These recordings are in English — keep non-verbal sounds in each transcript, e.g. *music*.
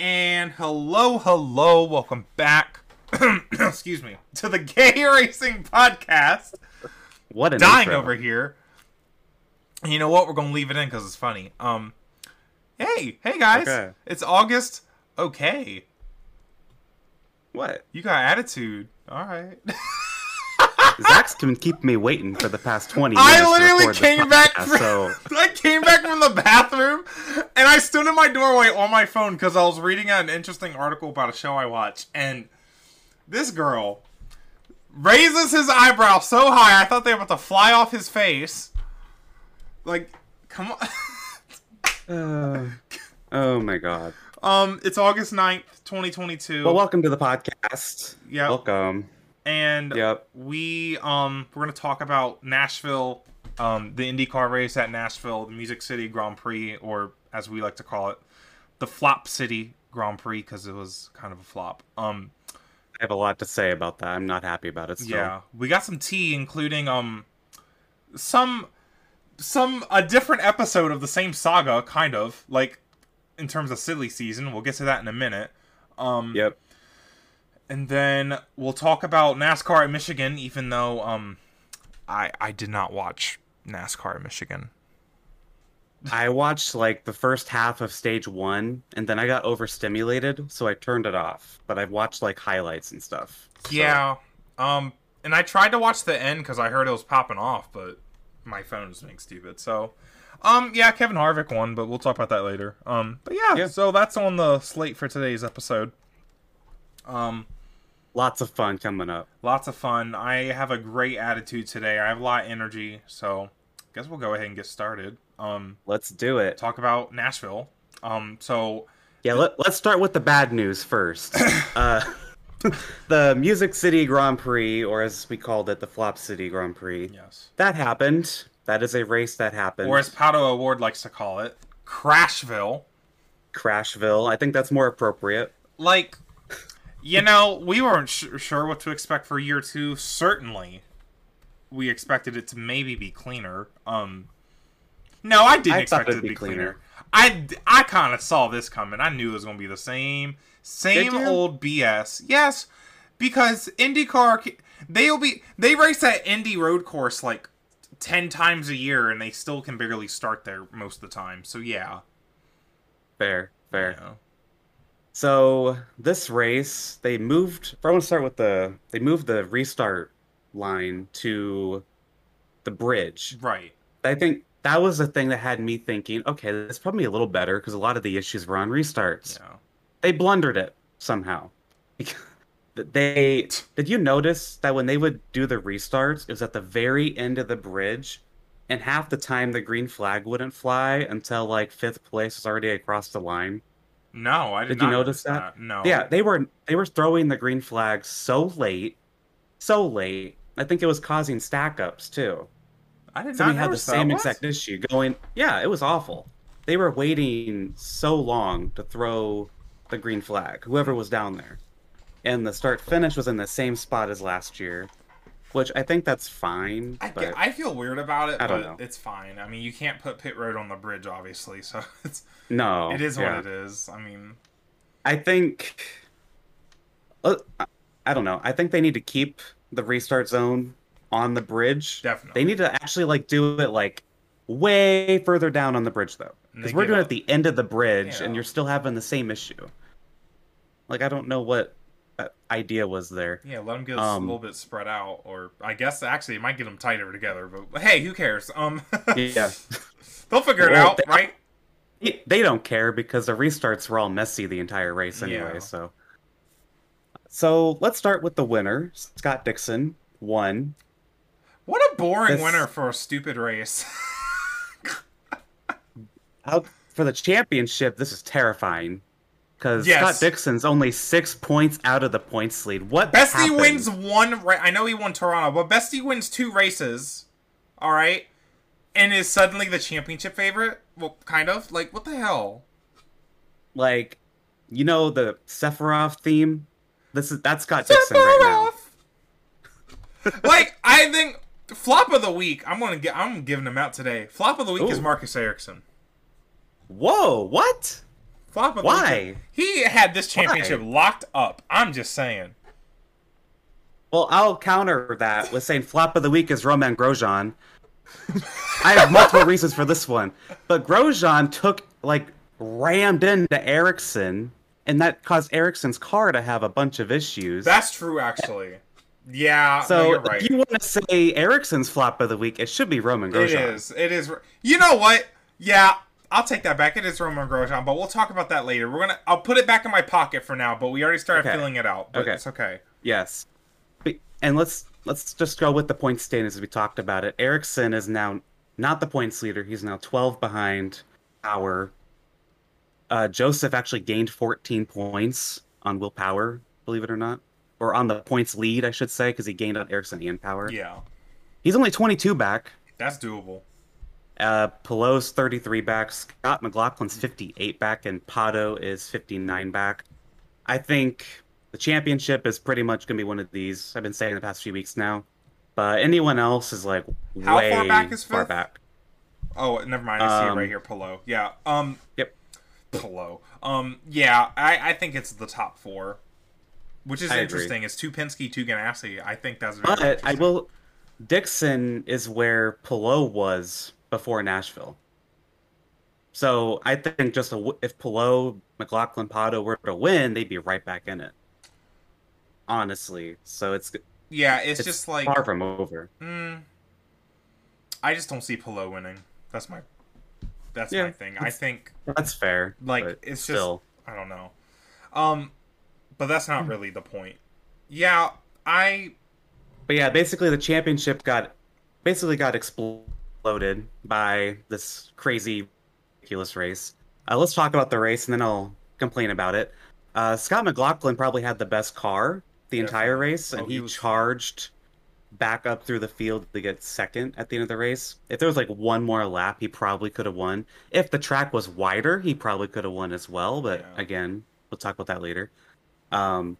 And hello, hello, welcome back. *clears throat* Excuse me to the Gay Racing Podcast. What an Dying intro. over here. You know what? We're gonna leave it in because it's funny. Um, hey, hey guys, Okay. it's August. Okay, What? you got attitude. All right. *laughs* Zack's been keeping me waiting for the past 20 minutes. I literally came back. podcast, From, so *laughs* I came back from the bathroom, and I stood in my doorway on my phone because I was reading an interesting article about a show I watch, and this girl raises his eyebrow so high I thought they were about to fly off his face. Like, come on. uh, oh my god. um, it's August 9th, 2022. Well, welcome to the podcast. Yeah. Welcome. And Yep. we um we're gonna talk about Nashville, um the IndyCar race at Nashville, the Music City Grand Prix, or as we like to call it, the Flop City Grand Prix because it was kind of a flop. Um I have a lot to say about that. I'm not happy about it still. yeah, we got some tea, including um some some a different episode of the same saga, kind of like in terms of silly season. We'll get to that in a minute. Um, Yep. And then we'll talk about NASCAR at Michigan, even though um, I I did not watch NASCAR at Michigan. I watched like the first half of stage one, and then I got overstimulated, so I turned it off. But I've watched like highlights and stuff. so- Yeah, um, and I tried to watch the end because I heard it was popping off, but my phone was being stupid. So, um, yeah, Kevin Harvick won, but we'll talk about that later. Um, but yeah, Yeah. so that's on the slate for today's episode. Um, Lots of fun coming up. lots of fun. I have a great attitude today. I have a lot of energy, so I guess we'll go ahead and get started. Um, Let's do it. talk about Nashville. Um, so Yeah, let, let's start with the bad news first. *coughs* uh, *laughs* the Music City Grand Prix, or as we called it, the Flop City Grand Prix, yes, that happened. That is a race that happened. or as Pato O'Ward likes to call it, Crashville. Crashville. I think that's more appropriate. Like, you know, we weren't sh- sure what to expect for year two. Certainly, we expected it to maybe be cleaner. Um, no, I didn't I expect it to be cleaner. cleaner. I, I kind of saw this coming. I knew it was going to be the same same old BS. Yes, because IndyCar they'll be they race that Indy road course like ten times a year, and they still can barely start there most of the time. So yeah, Fair, fair. yeah. So this race, they moved. I want to start with the. They moved the restart line to the bridge. right. I think that was the thing that had me thinking, okay, that's probably a little better because a lot of the issues were on restarts. Yeah. they blundered it somehow. *laughs* they did you notice that when they would do the restarts, it was at the very end of the bridge, and half the time the green flag wouldn't fly until like fifth place was already across the line. No, I did, Did you notice that? No. Yeah, they were they were throwing the green flag so late, so late. I think it was causing stack ups too. I did So not we had the same exact issue going. Yeah, it was awful. They were waiting so long to throw the green flag, whoever was down there. And the start finish was in the same spot as last year, which I think that's fine. I, but I feel weird about it, I don't but know. it's fine. I mean, you can't put pit road on the bridge, obviously, so *laughs* it's no, it is yeah. what it is. I mean, I think. uh, I don't know. I think they need to keep the restart zone on the bridge. Definitely. They need to actually like do it like way further down on the bridge though, because we're doing it at the end of the bridge, Yeah. and you're still having the same issue. Like I don't know what idea was there. yeah, let them get a Um, little bit spread out, or I guess actually it might get them tighter together. But hey, who cares? Um, *laughs* Yeah. they'll figure it out, they- right? They- They don't care because the restarts were all messy the entire race anyway. Yeah. So, so let's start with the winner. Scott Dixon won. What a boring This- winner for a stupid race. *laughs* Out for the championship, this is terrifying because Yes. Scott Dixon's only six points out of the points lead. What Bestie happened? wins one. Ra- I know he won Toronto, but Bestie wins two races. All right, and is suddenly the championship favorite. Well, kind of. Like, what the hell? Like, you know the Sephiroth theme. This is that's Scott Dixon right now. *laughs* Like, I think flop of the week. I'm gonna get. I'm giving him out today. Flop of the week is Marcus Ericsson. Whoa! What? Flop of the Why? week. He had this championship locked up. I'm just saying. Well, I'll counter that with saying flop of the week is Romain Grosjean. *laughs* I have multiple reasons for this one, but Grosjean took like rammed into Ericsson, and that caused Ericsson's car to have a bunch of issues. That's true, actually. Yeah, so no, you're right. if you want to say Ericsson's flop of the week, it should be Romain It Grosjean. is. It is. You know what? Yeah, I'll take that back. It is Romain Grosjean, but we'll talk about that later. We're gonna. I'll put it back in my pocket for now. But we already started Okay. filling it out. But Okay. it's okay. Yes, and let's let's just go with the point standings as we talked about it. Ericsson is now not the points leader. He's now 12 behind our. Uh, Josef actually gained 14 points on Will Power, believe it or not, or on the points lead, I should say, because he gained on Ericsson and Power. Yeah, He's only 22 back. that's doable. Uh, Palou's 33 back. Scott McLaughlin's 58 back, and Pato is 59 back. I think the championship is pretty much going to be one of these. I've been saying the past few weeks now. But anyone else is like How way far back is far back. Oh, never mind. I see it Um, right here. Palou. Yeah. Um. Yep. Palou. Um. Yeah. I. I think it's the top four, which is I agree. interesting. It's two Penske, two Ganassi. I think that's very. But I will. Dixon is where Pelot was before Nashville. So I think just a if Palou, McLaughlin, Pato were to win, they'd be right back in it. Honestly, so it's Yeah. It's, it's just like. far from over. Mm, I just don't see Palou winning. That's my. That's Yeah, my thing. I think That's fair. like it's still. just I don't know. Um, but that's not really the point. Yeah, I But yeah, basically the championship got basically got exploded by this crazy, ridiculous race. Uh, let's talk about the race and then I'll complain about it. Uh, Scott McLaughlin probably had the best car the entire race, and Oh, he he was- charged back up through the field to get second at the end of the race. If there was like one more lap, he probably could have won. If the track was wider, he probably could have won as well. But Yeah. again, we'll talk about that later. Um,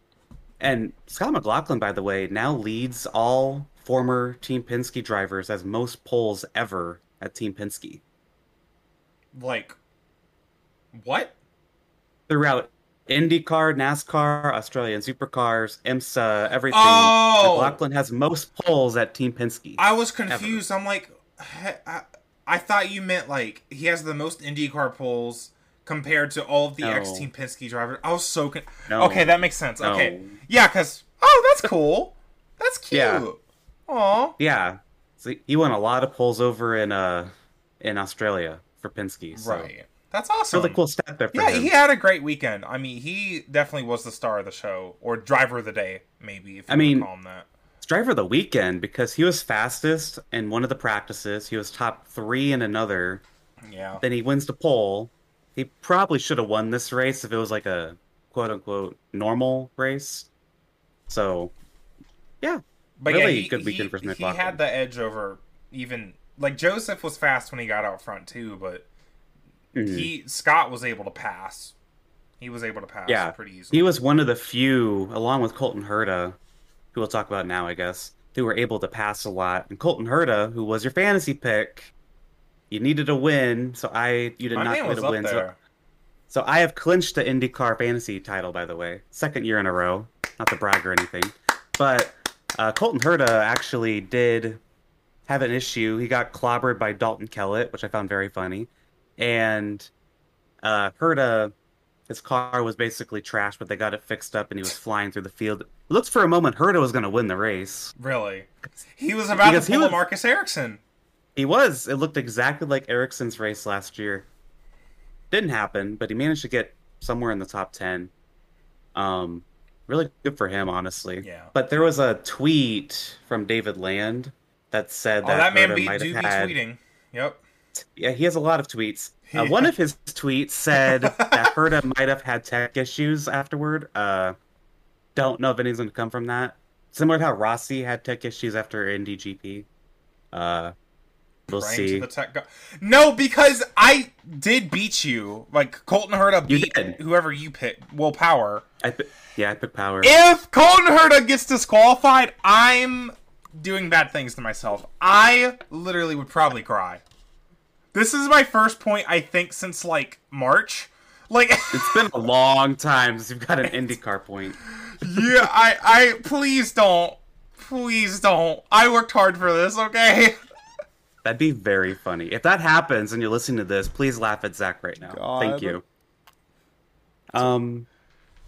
and Scott McLaughlin, by the way, now leads all former Team Penske drivers as most poles ever at Team Penske like what? throughout IndyCar, NASCAR, Australian Supercars, IMSA, everything. Oh! McLaughlin has most poles at Team Penske. I was confused. I'm like, I, I thought you meant like he has the most IndyCar poles compared to all of the No. ex Team Penske drivers. I was so con- No. okay. That makes sense. Okay, yeah, because oh, that's cool. That's cute. Yeah. Aw. Yeah, so he won a lot of poles over in uh in Australia for Penske. So. Right. That's awesome. Really cool step there for Yeah, him. he had a great weekend. I mean, he definitely was the star of the show, or driver of the day, maybe. If you I mean- call him that. It's driver of the weekend because he was fastest in one of the practices. He was top three in another. Yeah. Then he wins the pole. He probably should have won this race if it was like a quote unquote normal race. So, yeah, But really yeah, he, good weekend he, for he had the edge over even like Josef was fast when he got out front too, but Mhm. he Scott was able to pass. He was able to pass Yeah, pretty easily. he was one of the few, along with Colton Herta, who we'll talk about now, I guess, who were able to pass a lot. And Colton Herta, who was your fantasy pick, you needed a win, so I you did My not get a win. So, so I have clinched the IndyCar fantasy title, by the way, second year in a row. Not to brag or anything, but uh, Colton Herta actually did have an issue. He got clobbered by Dalton Kellett, which I found very funny, and uh, Herta his car was basically trashed, but they got it fixed up, and he was flying through the field. It looks for a moment Herta was going to win the race. Really, he was about Because to pull was- Marcus Ericsson. He was. It looked exactly like Ericsson's race last year. Didn't happen, but he managed to get somewhere in the top ten. Um, really good for him, honestly. Yeah. But there was a tweet from David Land that said Oh, that, that man be, do be tweeting. Yep. Yeah, he has a lot of tweets. Uh, One of *laughs* his tweets said that Herta *laughs* might have had tech issues afterward. Uh, don't know if anything's going to come from that. Similar to how Rossi had tech issues after Indy GP. Uh, we'll see. to the tech go- No, because I did beat you. Like Colton Herta You beat did. whoever you picked. Will Power. I pi- yeah, I picked power. If Colton Herta gets disqualified, I'm doing bad things to myself. I literally would probably cry. This is my first point, I think, since like March. Like, *laughs* It's been a long time since you've got an IndyCar point. yeah, I, I, please don't, please don't. I worked hard for this, okay? That'd be very funny. If that happens and you're listening to this, please laugh at Zack right now. God. Thank you. Um,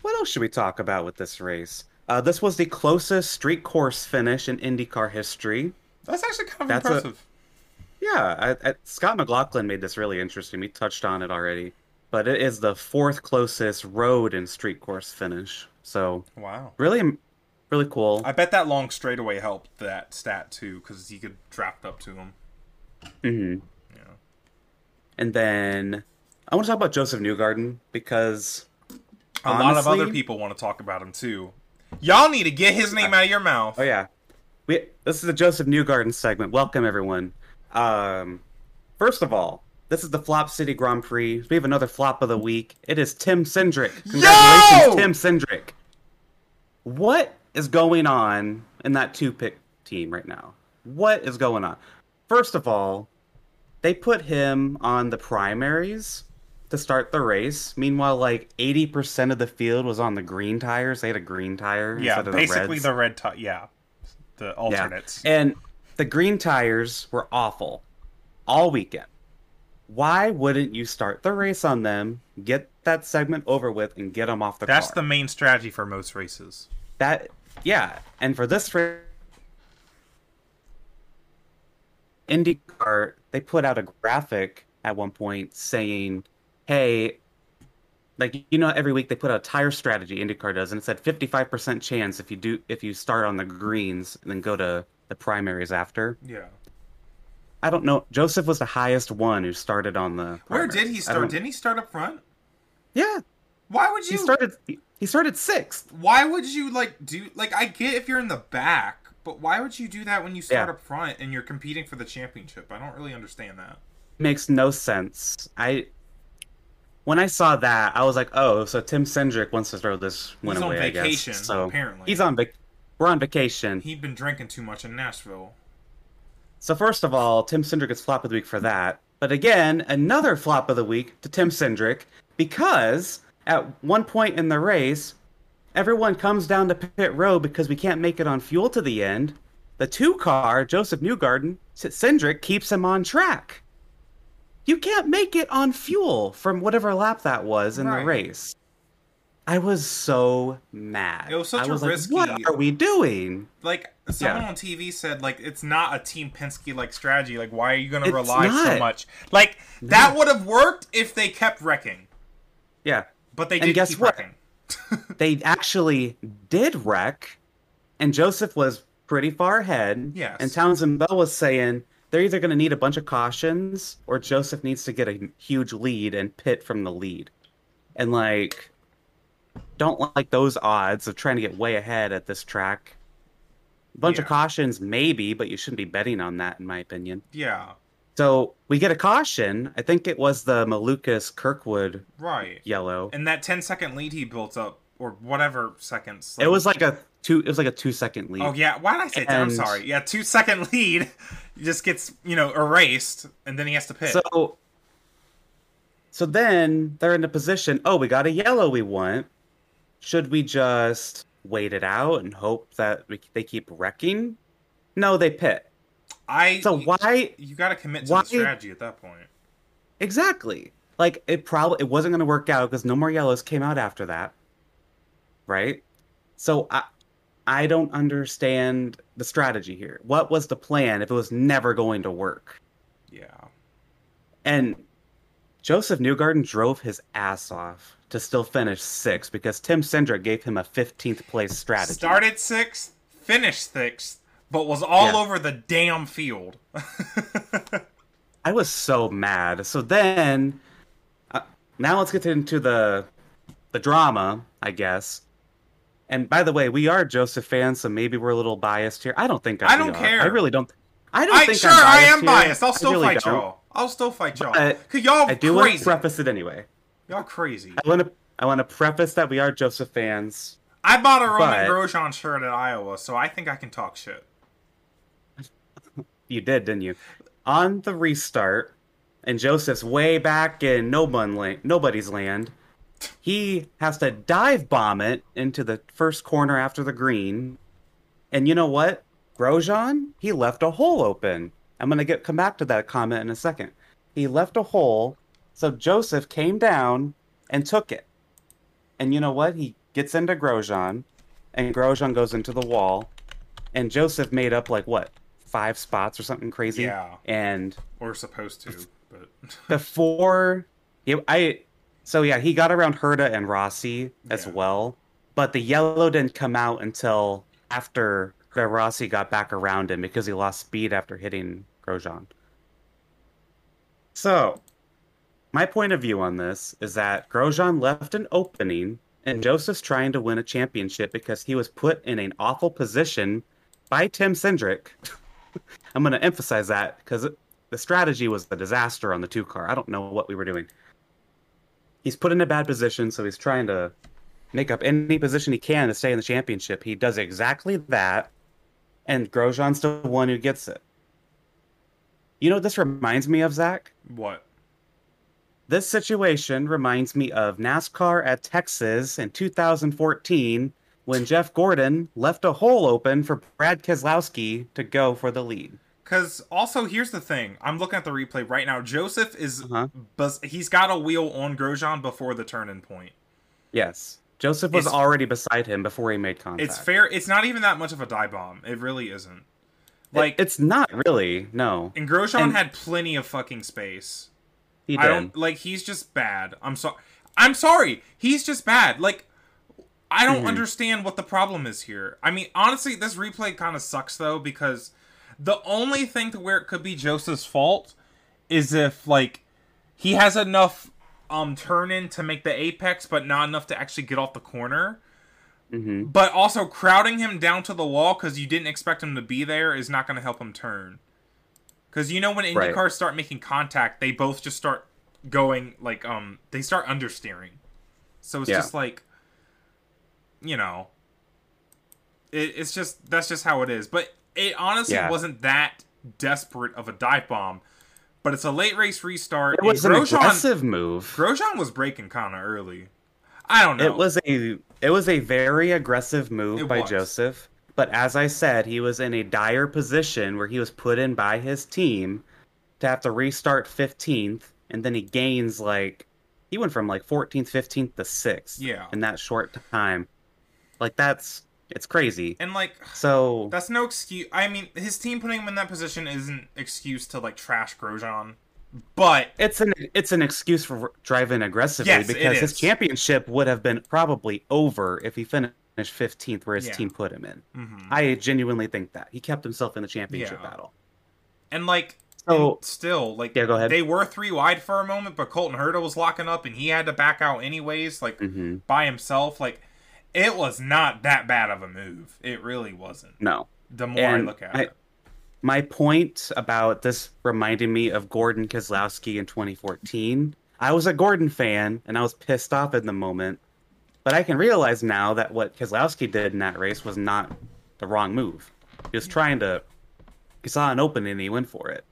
what else should we talk about with this race? Uh, this was the closest street course finish in IndyCar history. That's actually kind of That's a- impressive. Yeah, I, I, Scott McLaughlin made this really interesting. We touched on it already, but it is the fourth closest road and street course finish. So Wow. really, really cool. I bet that long straightaway helped that stat too, because he could draft up to him. Hmm Yeah. And then I want to talk about Josef Newgarden because A lot of other people want to talk about him too. Y'all need to get his name out of your mouth. Oh yeah, we this is the Josef Newgarden segment. Welcome everyone. Um, first of all, this is the Flop City Grand Prix. We have another flop of the week. It is Tim Cindric. Congratulations, Yo! Tim Cindric. What is going on in that two-pick team right now? What is going on? First of all, they put him on the primaries to start the race. Meanwhile, like 80% of the field was on the green tires. They had a green tire Yeah, instead of the basically reds. the red tie. Yeah, the alternates. Yeah. And the green tires were awful all weekend. Why wouldn't you start the race on them, get that segment over with, and get them off the That's car? the main strategy for most races. that yeah. And for this race, IndyCar they put out a graphic at one point saying, "Hey." Like you know, every week they put out a tire strategy. IndyCar does, and it said fifty-five percent chance if you do if you start on the greens and then go to the primaries after. Yeah. I don't know. Josef was the highest one who started on the. Where did he start? Didn't he start up front? Yeah, Why would you? he started. He started sixth. Why would you like do like? I get if you're in the back, but why would you do that when you start Yeah. up front and you're competing for the championship? I don't really understand that. Makes no sense. I. When I saw that, I was like, "Oh, so Tim Cindric wants to throw this win He's on away." I guess. vacation, So apparently. he's on vac. We're on vacation. He'd been drinking too much in Nashville. So first of all, Tim Cindric gets flop of the week for that. But again, another flop of the week to Tim Cindric because at one point in the race, everyone comes down to pit row because we can't make it on fuel to the end. The two car, Josef Newgarden, Cindric keeps him on track. You can't make it on fuel from whatever lap that was in Right. the race. I was so mad. It was such I a was risky- like, what are we doing? Like someone Yeah. on TV said, like it's not a Team Penske like strategy. Like why are you going to rely so much? Like that would have worked if they kept wrecking, Yeah. but they And did guess keep what? wrecking. *laughs* they actually did wreck, and Josef was pretty far ahead. Yes. And Townsend Bell was saying they're either going to need a bunch of cautions or Josef needs to get a huge lead and pit from the lead. And like, don't like those odds of trying to get way ahead at this track. A bunch of cautions, maybe, but you shouldn't be betting on that, in my opinion. Yeah, So we get a caution. I think it was the Malukas Kirkwood right. yellow. And that 10 second lead he built up, or whatever seconds. It was like a two. It was like a two second lead. Oh yeah, why did I say that? I'm sorry. Yeah, two second *laughs* lead just gets you know erased, and then he has to pit. So, so then they're in a position. Oh, we got a yellow. We want. Should we just wait it out and hope that we, they keep wrecking? No, they pit. I So why you got to commit to why- the strategy at that point. exactly? Like it probably it wasn't going to work out because no more yellows came out after that, right? So I I don't understand the strategy here. What was the plan if it was never going to work? Yeah, And Josef Newgarden drove his ass off to still finish sixth because Tim Cindric gave him a 15th place strategy. started sixth, finished sixth, but was all Yeah. over the damn field. *laughs* I was so mad. So then, uh, now let's get into the the drama, I guess. And by the way, we are Josef fans, so maybe we're a little biased here. I don't think I we don't are. care. I really don't. I don't I think sure I'm I biased am here. biased. I'll still really fight don't. y'all. I'll still fight y'all. But Cause y'all I do want to preface it anyway. y'all crazy. I want to. I want to preface that we are Josef fans. I bought a Romain But- Grosjean shirt at Iowa, so I think I can talk shit. You did, didn't you? On the restart, and Josef's way back in nobody's land. He has to dive bomb it into the first corner after the green. And you know what? Grosjean, he left a hole open. I'm gonna get come back to that comment in a second. He left a hole, so Josef came down and took it. And you know what? He gets into Grosjean, and Grosjean goes into the wall, and Josef made up like what five spots or something crazy. Yeah. And Or supposed to, but *laughs* before yeah, I so yeah, he got around Herta and Rossi as Yeah. well, but the yellow didn't come out until after Rossi got back around him because he lost speed after hitting Grosjean. So, my point of view on this is that Grosjean left an opening and Josef's trying to win a championship because he was put in an awful position by Tim Cindric. *laughs* I'm going to emphasize that because the strategy was a disaster on the two car. I don't know what we were doing. He's put in a bad position, so he's trying to make up any position he can to stay in the championship. He does exactly that, and Grosjean's the one who gets it. You know what this reminds me of, Zack? what? This situation reminds me of NASCAR at Texas in 2014 when Jeff Gordon left a hole open for Brad Keselowski to go for the lead. Because also, here's the thing. I'm looking at the replay right now. Josef is, Uh-huh. bus- he's got a wheel on Grosjean before the turning point. Yes. Josef was It's- already beside him before he made contact. It's fair. It's not even that much of a die bomb. It really isn't. Like, it's not really, no. and Grosjean and- had plenty of fucking space. He I don't like. He's just bad. I'm sorry. I'm sorry. He's just bad. Like, I don't Mhm. understand what the problem is here. I mean, honestly, this replay kind of sucks though because the only thing to where it could be Josef's fault is if like he has enough um turn in to make the apex, but not enough to actually get off the corner. hmm But also crowding him down to the wall because you didn't expect him to be there is not going to help him turn. Because you know when Indy Right. start making contact, they both just start going like um they start understeering. So it's Yeah. just like, you know, it, it's just that's just how it is. But it honestly Yeah. wasn't that desperate of a dive bomb. But it's a late race restart. It was and an Grosjean, aggressive move. Grosjean was breaking kind of early. I don't know. It was a it was a very aggressive move It by was. Josef. But as I said, he was in a dire position where he was put in by his team to have to restart 15th, and then he gains like he went from like 14th, 15th to 6th Yeah. in that short time. Like that's it's crazy. and like So That's no excuse. I mean, his team putting him in that position isn't excuse to like trash Grosjean, but it's an it's an excuse for driving aggressively Yes, because his championship would have been probably over if he finished 15th where his Yeah. team put him in. mhm. I genuinely think that he kept himself in the championship Yeah. battle. and like So and still like Yeah, go ahead. they were three wide for a moment, but Colton Herta was locking up and he had to back out anyways, like hmm by himself. Like it was not that bad of a move. It really wasn't. no, The more I look at I- it, my point about this reminded me of Gordon Keselowski in 2014. I was a Gordon fan and I was pissed off in the moment, but I can realize now that what Keselowski did in that race was not the wrong move. He was trying to. He saw an opening and he went for it.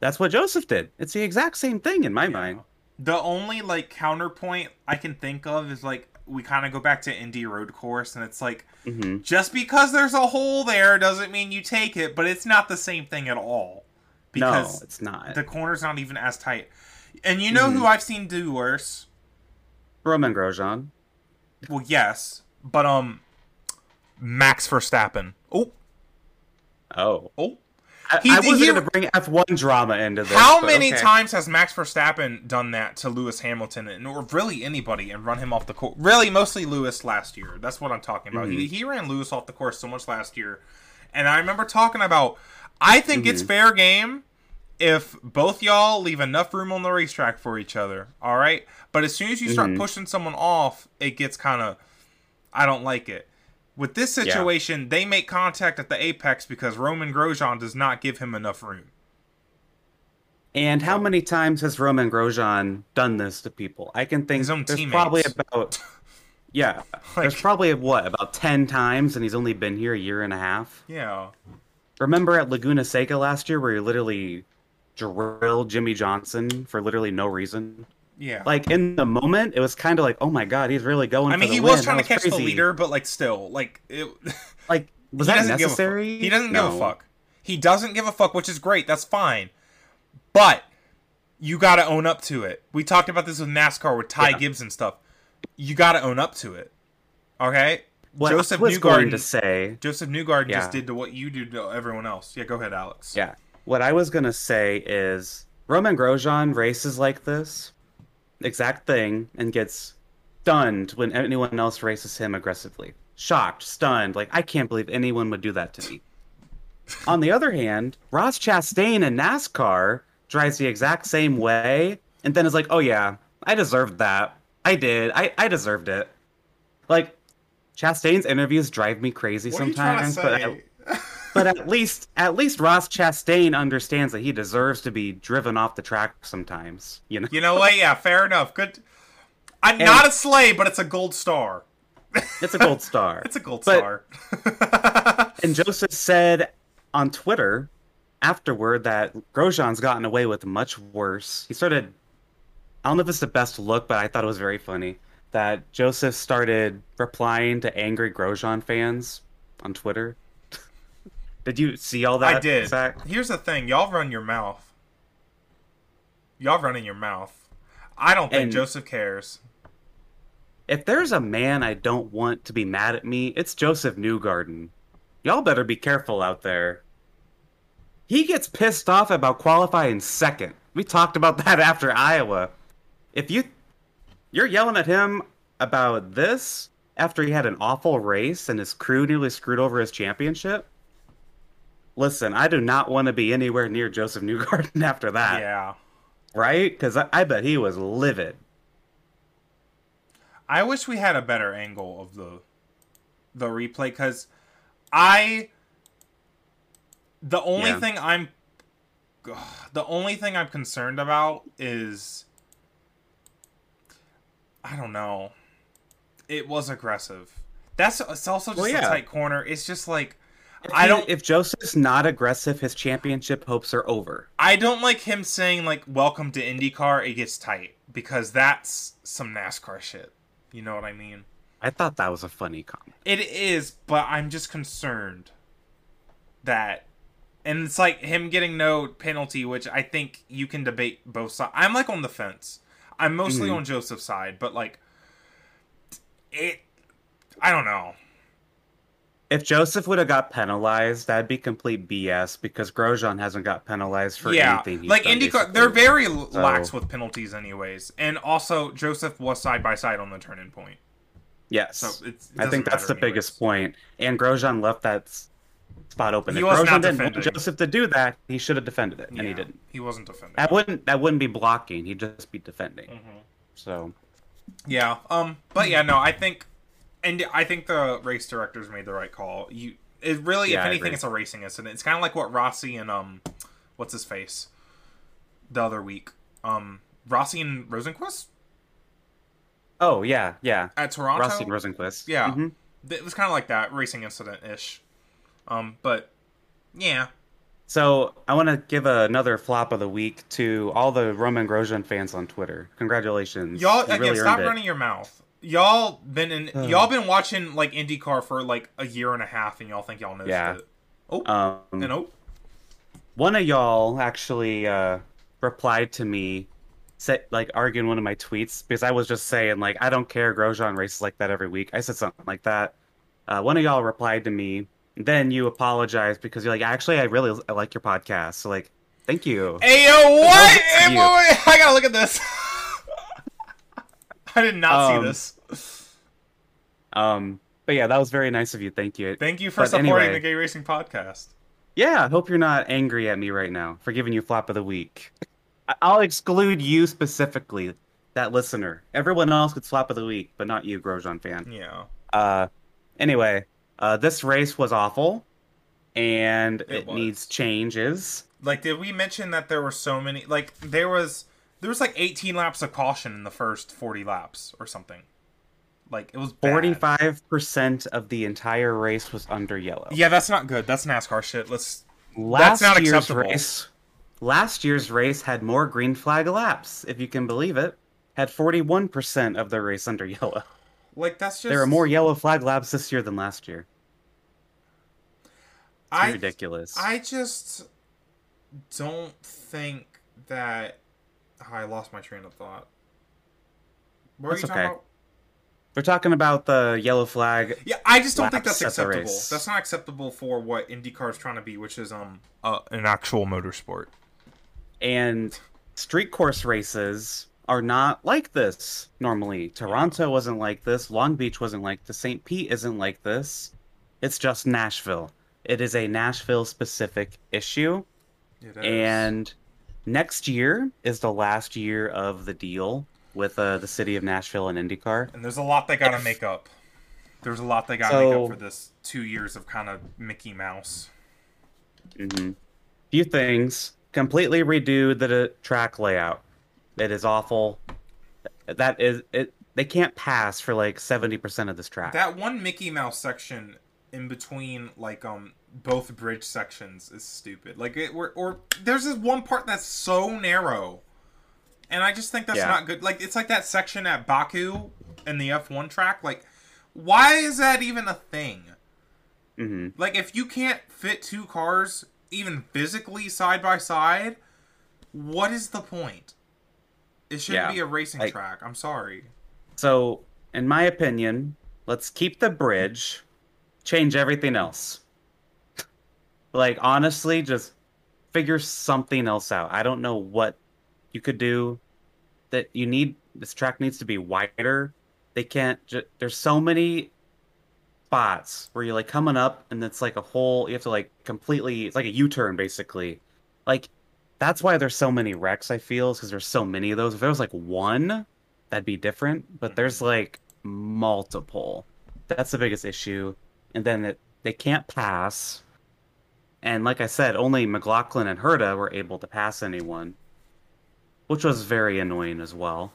That's what Josef did. It's the exact same thing in my mind. the only like counterpoint I can think of is like we kind of go back to Indy Road Course, and it's like hmm just because there's a hole there doesn't mean you take it, but it's not the same thing at all. No, Because it's not. the corner's not even as tight. And you know Mm-hmm. who I've seen do worse? Roman Grosjean. Well, yes, but um, Max Verstappen. Oh, Oh, oh. I, He- I wasn't going to bring F1 drama into this. How many okay. times has Max Verstappen done that to Lewis Hamilton, and or really anybody, and run him off the course? Really, mostly Lewis last year. That's what I'm talking about. Mm-hmm. He, he ran Lewis off the course so much last year, and I remember talking about. I think it's mm-hmm. fair game if both y'all leave enough room on the racetrack for each other. All right, but as soon as you start mm-hmm. pushing someone off, it gets kind of. I don't like it. With this situation, they make contact at the apex because Romain Grosjean does not give him enough room. And how many times has Romain Grosjean done this to people? I can think His own there's teammates. probably about *laughs* yeah, there's probably what about ten times, and he's only been here a year and a half. Yeah. Remember at Laguna Seca last year, where he literally drilled Jimmie Johnson for literally no reason? Yeah. Like in the moment, it was kind of like, oh my god, he's really going. I for mean, the he win. was trying That to catch the leader, but like still, like it. *laughs* Like, was he that doesn't give a fuck. necessary? He doesn't give a fuck. He doesn't give a fuck, which is great. That's fine. But you got to own up to it. We talked about this with NASCAR with Ty Yeah. Gibbs and stuff. You got to own up to it. Okay. What Josef I was going to say, Josef Newgarden Yeah. just did to what you do to everyone else. Yeah, go ahead, Alex. yeah, what I was gonna say is Romain Grosjean races like this, exact thing, and gets stunned when anyone else races him aggressively. Shocked, stunned, like I can't believe anyone would do that to me. *laughs* On the other hand, Ross Chastain in NASCAR drives the exact same way, and then is like, "Oh yeah, I deserved that. I did. I I deserved it." Like Chastain's interviews drive me crazy What are you to sometimes, but? I, *laughs* but at least at least Ross Chastain understands that he deserves to be driven off the track sometimes. You know, you know what? Yeah, fair enough. Good. I'm not a sleigh, but it's a gold star. it's a gold star. *laughs* It's a gold But- star. *laughs* And Josef said on Twitter afterward that Grosjean's gotten away with much worse. He started. I don't know if it's the best look, but I thought it was very funny that Josef started replying to angry Grosjean fans on Twitter. Did you see all that? I did. Zack? Here's the thing, y'all run your mouth. Y'all running your mouth. I don't think And- Josef cares. If there's a man I don't want to be mad at me, it's Josef Newgarden. Y'all better be careful out there. He gets pissed off about qualifying second. We talked about *laughs* that after Iowa. If you you're yelling at him about this after he had an awful race and his crew nearly screwed over his championship, listen, I do not want to be anywhere near Josef Newgarden *laughs* after that, yeah. right? Because I, I bet he was livid. I wish we had a better angle of the the replay cuz I the only Yeah. thing I'm *sighs* the only thing I'm concerned about is I don't know. It was aggressive. That's it's also just Well, a tight corner. It's just like If I don't If Josef's not aggressive, his championship hopes are over. I don't like him saying like "Welcome to IndyCar." It gets tight because that's some NASCAR shit. You know what I mean? I thought that was a funny comment. It is, but I'm just concerned that, and it's like him getting no penalty, which I think you can debate both sides. I'm like on the fence. I'm mostly Mhm. on Josef's side, but like it. I don't know. If Josef would have got penalized, that'd be complete BS because Grosjean hasn't got penalized for yeah, anything. Like IndyCar, they're very So- lax with penalties, anyways. And also, Josef was side by side on the turn-in point. yes. So it's, it I think that's the anyways. biggest point. And Grosjean left that spot open. He if was Grosjean not didn't want defending. Josef to do that, he should have defended it, and he didn't. He wasn't defending. That wouldn't that wouldn't be blocking. He'd just be defending. Mhm. So Yeah. Um. But yeah, no. I think, and I think the race directors made the right call. You. It really, Yeah, if anything, it's a racing incident. It's kind of like what Rossi and um, what's his face, the other week. Um, Rossi and Rosenqvist oh yeah, yeah. at Toronto. Rossi and Rosenqvist. Yeah. Mhm. It was kind of like that racing incident ish. Um. But yeah. So I want to give another flop of the week to all the Romain Grosjean fans on Twitter. Congratulations, Y'all You again, really stop earned it. running your mouth. Y'all been in. Ugh. y'all been watching like IndyCar for like a year and a half, and y'all think y'all know Yeah. it. Oh, Um, and oh, one of y'all actually uh, replied to me, say, like arguing one of my tweets because I was just saying like I don't care Grosjean races like that every week. I said something like that. Uh, one of y'all replied to me. Then you apologized because you're like, actually, I really I like your podcast. So like, thank you. Hey yo, what? Hey, of wait, wait, I gotta look at this. *laughs* I did not Um, see this. Um, but yeah, that was very nice of you. Thank you. Thank you for but supporting anyway. the Gay Racing Podcast. Yeah, I hope you're not angry at me right now for giving you flop of the week. I'll exclude you specifically, that listener. Everyone else gets flop of the week, but not you, Grosjean fan. Yeah, Uh, anyway, uh, this race was awful, and It it, needs changes. like did we mention that there were so many? Like there was there was like 18 laps of caution in the first 40 laps or something. Like it was. Forty-five percent of the entire race was under yellow. Yeah, that's not good. That's NASCAR shit. Let's. Last not year's acceptable. race, last year's race had more green flag laps, if you can believe it. had 41% of the race under yellow. Like that's just There are more yellow flag laps this year than last year. It's I ridiculous. I just don't think that oh, I lost my train of thought. What That's are you talking okay. about? We're talking about the yellow flag. Yeah, I just don't think that's acceptable. That's not acceptable for what IndyCar is trying to be, which is um uh, an actual motorsport. And street course races are not like this normally. Toronto wasn't like this. Long Beach wasn't like this. St. Pete isn't like this. It's just Nashville. It is a Nashville specific issue. It is. And next year is the last year of the deal with uh, the city of Nashville and IndyCar. and there's a lot they got to make up. There's a lot they got to make up for this two years of kind of Mickey Mouse. hmm Few things. Completely redo the uh, track layout. It is awful. That is it. They can't pass for like seventy percent of this track. That one Mickey Mouse section in between, like um, both bridge sections is stupid. Like it, or, or there's this one part that's so narrow, and I just think that's Yeah. not good. Like it's like that section at Baku in the F1 track. Like, why is that even a thing? hmm Like, if you can't fit two cars even physically side by side, what is the point? It shouldn't Yeah, be a racing like- track. I'm sorry. So, in my opinion, let's keep the bridge, change everything else. Like honestly, just figure something else out. I don't know what you could do. That you need this track needs to be wider. They can't. Ju- there's so many spots where you're like coming up, and it's like a whole. You have to like completely. It's like a U-turn basically. Like that's why there's so many wrecks. I feel because there's so many of those. If there was like one, that'd be different. But there's mm-hmm. like multiple. That's the biggest issue. And then it, they can't pass. And like I said, only McLaughlin and Herta were able to pass anyone, which was very annoying as well.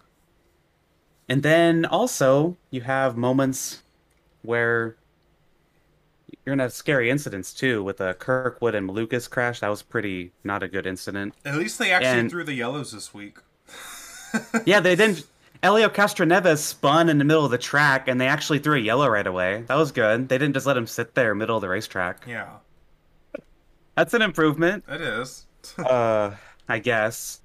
And then also, you have moments where you're gonna have scary incidents too with a Kirkwood and Malukas crash. That was pretty not a good incident. At least they actually And- threw the yellows this week. *laughs* Yeah, they didn't. Helio Castroneves spun in the middle of the track, and they actually threw a yellow right away. That was good. They didn't just let him sit there middle of the racetrack. Yeah, That's an improvement, it is. *laughs* uh, I guess.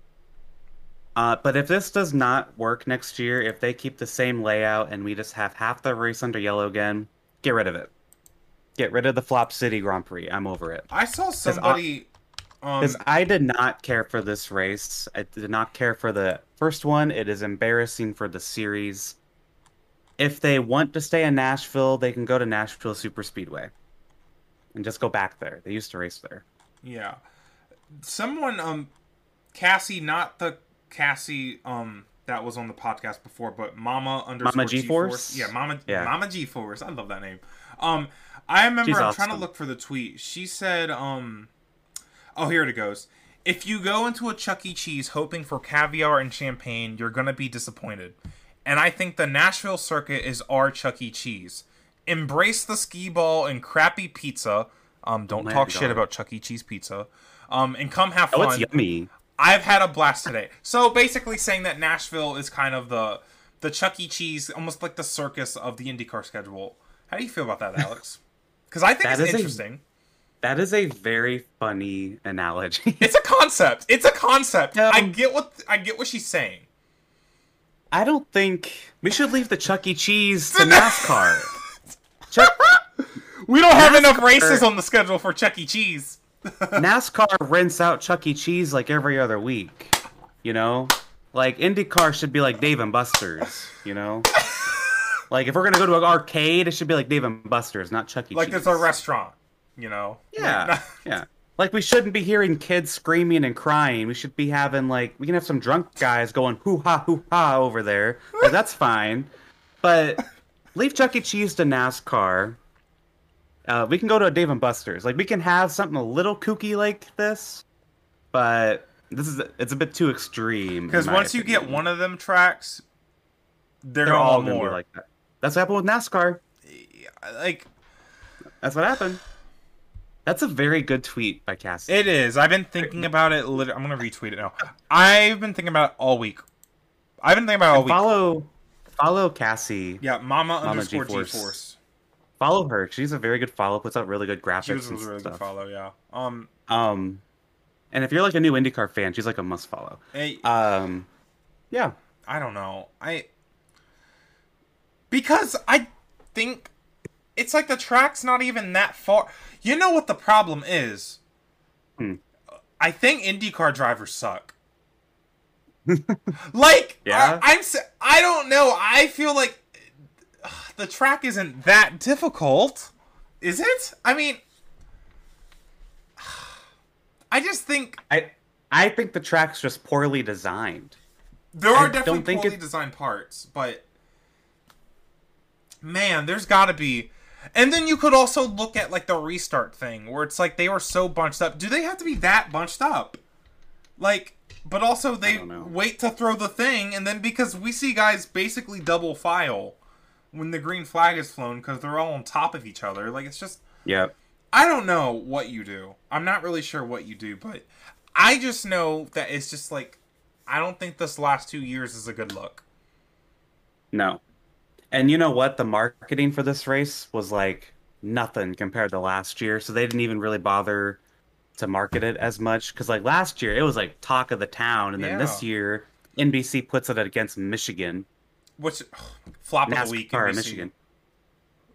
Uh, but if this does not work next year, if they keep the same layout and we just have half the race under yellow again, get rid of it. Get rid of the Flop City Grand Prix. I'm over it. I saw somebody. Um, Because I did not care for this race. I did not care for the first one. It is embarrassing for the series. If they want to stay in Nashville, they can go to Nashville Super Speedway and just go back there. They used to race there. yeah, someone um, Cassie, not the Cassie um that was on the podcast before, but Mama underscore Mama G-Force. G-Force? Yeah, Mama. Yeah. Mama G Force. I love that name. Um, I remember. She's I'm trying to look for the tweet. She said, um, oh here it goes. If you go into a Chuck E. Cheese hoping for caviar and champagne, you're gonna be disappointed. And I think the Nashville circuit is our Chuck E. Cheese. Embrace the skee ball and crappy pizza. Um, don't my talk shit about Chuck E. Cheese pizza. Um, and come have fun. Oh, it's yummy. I've had a blast today. So basically, saying that Nashville is kind of the the Chuck E. Cheese, almost like the circus of the IndyCar schedule. How do you feel about that, Alex? *laughs* Because I think That it's is a- interesting. That is a very funny analogy. *laughs* It's a concept. It's a concept. Um, I get what I get what she's saying. I don't think we should leave the Chuck E. Cheese to *laughs* NASCAR. Chuck, *laughs* We don't have enough races on the schedule for Chuck E. Cheese. *laughs* NASCAR rents out Chuck E. Cheese like every other week. You know? Like IndyCar should be like Dave and Buster's, you know? *laughs* like if we're gonna go to an arcade, it should be like Dave and Buster's, not Chuck E. Like Cheese. it's a restaurant, you know. Yeah. yeah. Like we shouldn't be hearing kids screaming and crying. We should be having like we can have some drunk guys going hoo ha hoo ha over there. Like that's fine. But leave Chuck E. Cheese to NASCAR. Uh, we can go to a Dave and Buster's. Like we can have something a little kooky like this, but this is it's a bit too extreme. Because once you get one of them tracks, they're, they're all more. like that. That's what happened with NASCAR. like That's what happened. That's a very good tweet by Cassie. It is. I've been thinking about it. Lit- I'm gonna retweet it now. I've been thinking about it all week. I've been thinking about it all week. Follow follow Cassie. Yeah, Mama, Mama underscore G-Force. G-Force. Follow her. She's a very good follow. Puts out really good graphics She was a really stuff. good follow, yeah. Um, Um, and if you're like a new IndyCar fan, she's like a must follow. hey, Um, yeah. I don't know. I because I think it's like the track's not even that far. You know what the problem is? Hmm. I think IndyCar drivers suck. *laughs* like, Yeah? I, I'm. I don't know. I feel like uh, *sighs* the track isn't that difficult, is it? I mean, *sighs* I just think I I think the track's just poorly designed. There are I definitely poorly it- designed parts, but man, there's got to be. And then you could also look at like the restart thing, where it's like they were so bunched up. Do they have to be that bunched up? Like, but also they wait to throw the thing, and then because we see guys basically double file when the green flag is flown because they're all on top of each other. Like it's just Yep. I don't know what you do. I'm not really sure what you do, but I just know that it's just like I don't think this last two years is a good look. No. And you know what? The marketing for this race was like nothing compared to last year. So they didn't even really bother to market it as much. Because like last year, it was like talk of the town. And then this year, NBC puts it against Michigan, Which flop of the week NASCAR NBC. Michigan.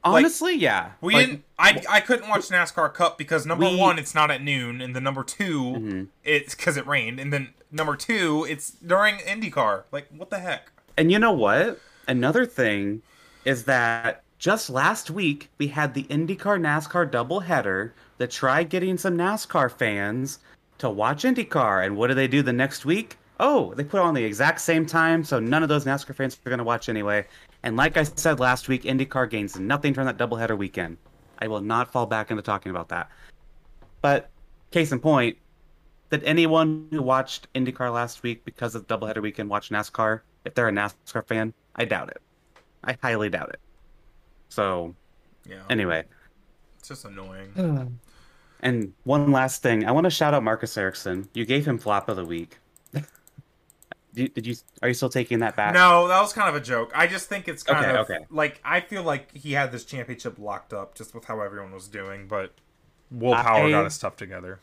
Honestly, yeah. We Like, didn't. I I couldn't watch NASCAR Cup because number We- one, it's not at noon, and the number 2 Mhm. it's because it rained, and then number two, it's during IndyCar. Like what the heck? And you know what? Another thing is that just last week we had the IndyCar NASCAR doubleheader that tried getting some NASCAR fans to watch IndyCar. And what do they do the next week? Oh, they put on the exact same time, so none of those NASCAR fans are going to watch anyway. And like I said last week, IndyCar gains nothing from that doubleheader weekend. I will not fall back into talking about that. But case in point, did anyone who watched IndyCar last week because of the doubleheader weekend watch NASCAR? If they're a NASCAR fan, I doubt it. I highly doubt it. So Yeah. anyway, it's just annoying. and one last thing, I want to shout out Marcus Ericsson. You gave him flop of the week. *laughs* did, did you? Are you still taking that back? No, that was kind of a joke. I just think it's kind Okay, of okay. like I feel like he had this championship locked up just with how everyone was doing, but Will Power I- got his stuff together.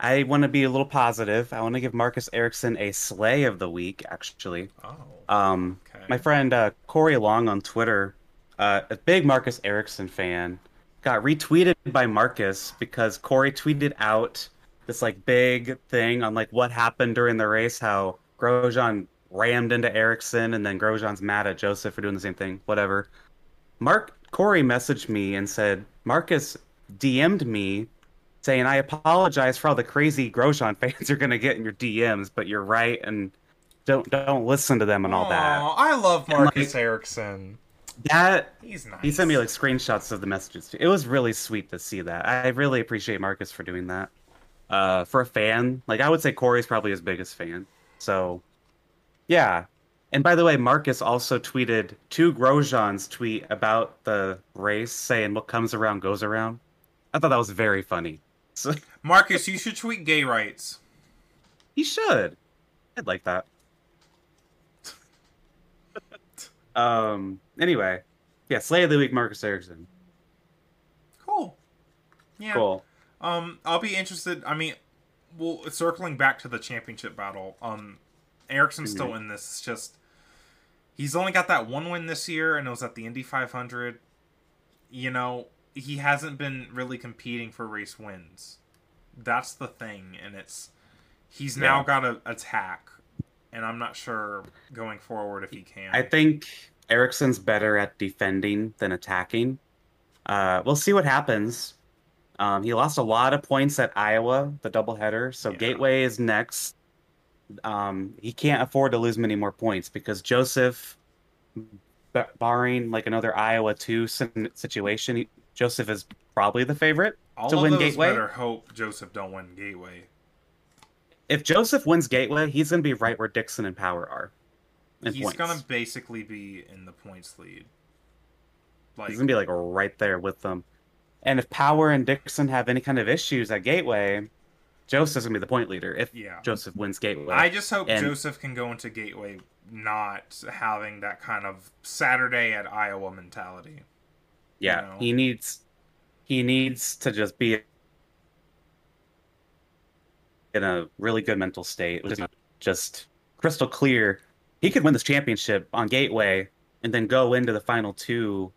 I want to be a little positive. I want to give Marcus Ericsson a slay of the week. Actually, Oh, Um, Okay. My friend uh, Corey Long on Twitter, uh, a big Marcus Ericsson fan, got retweeted by Marcus because Corey tweeted out this like big thing on like what happened during the race, how Grosjean rammed into Ericsson, and then Grosjean's mad at Josef for doing the same thing. Whatever. Mark Corey messaged me and said Marcus DM'd me saying I apologize for all the crazy Grosjean *laughs* fans you're gonna get in your DMs, but you're right and don't don't listen to them and all that. Aw, I love Marcus like- Ericsson. That He's nice. he sent me like screenshots of the messages. It was really sweet to see that. I really appreciate Marcus for doing that. Uh, for a fan, like I would say, Corey's probably his biggest fan. So, yeah. And by the way, Marcus also tweeted to Grosjean's tweet about the race, saying "What comes around goes around." I thought that was very funny. So *laughs* Marcus, you should tweet gay rights. he should. I'd like that. Um. Anyway, yeah. Slay of the week, Marcus Ericsson. Cool. Yeah. Cool. Um, I'll be interested. I mean, well, circling back to the championship battle. Um, Ericsson's Mm-hmm. still in this. It's just he's only got that one win this year, and it was at the Indy 500. You know, he hasn't been really competing for race wins. That's the thing, and it's he's now got to attack, and I'm not sure going forward if he can. I think Ericsson's better at defending than attacking. Uh, we'll see what happens. Um, he lost a lot of points at Iowa, the doubleheader, so Yeah. Gateway is next. Um, he can't afford to lose many more points because Josef, b- barring like another Iowa two situation, he, Josef is probably the favorite All to win those Gateway. better hope Josef don't win Gateway. If Josef wins Gateway, he's going to be right where Dixon and Power are. He's points. gonna basically be in the points lead. Like He's gonna be like right there with them. And if Power and Dixon have any kind of issues at Gateway, Josef's gonna be the point leader if Yeah. Josef wins Gateway. I just hope And- Josef can go into Gateway not having that kind of Saturday at Iowa mentality. yeah, know. he needs he needs to just be in a really good mental state, just crystal clear. He could win this championship on Gateway and then go into the final two,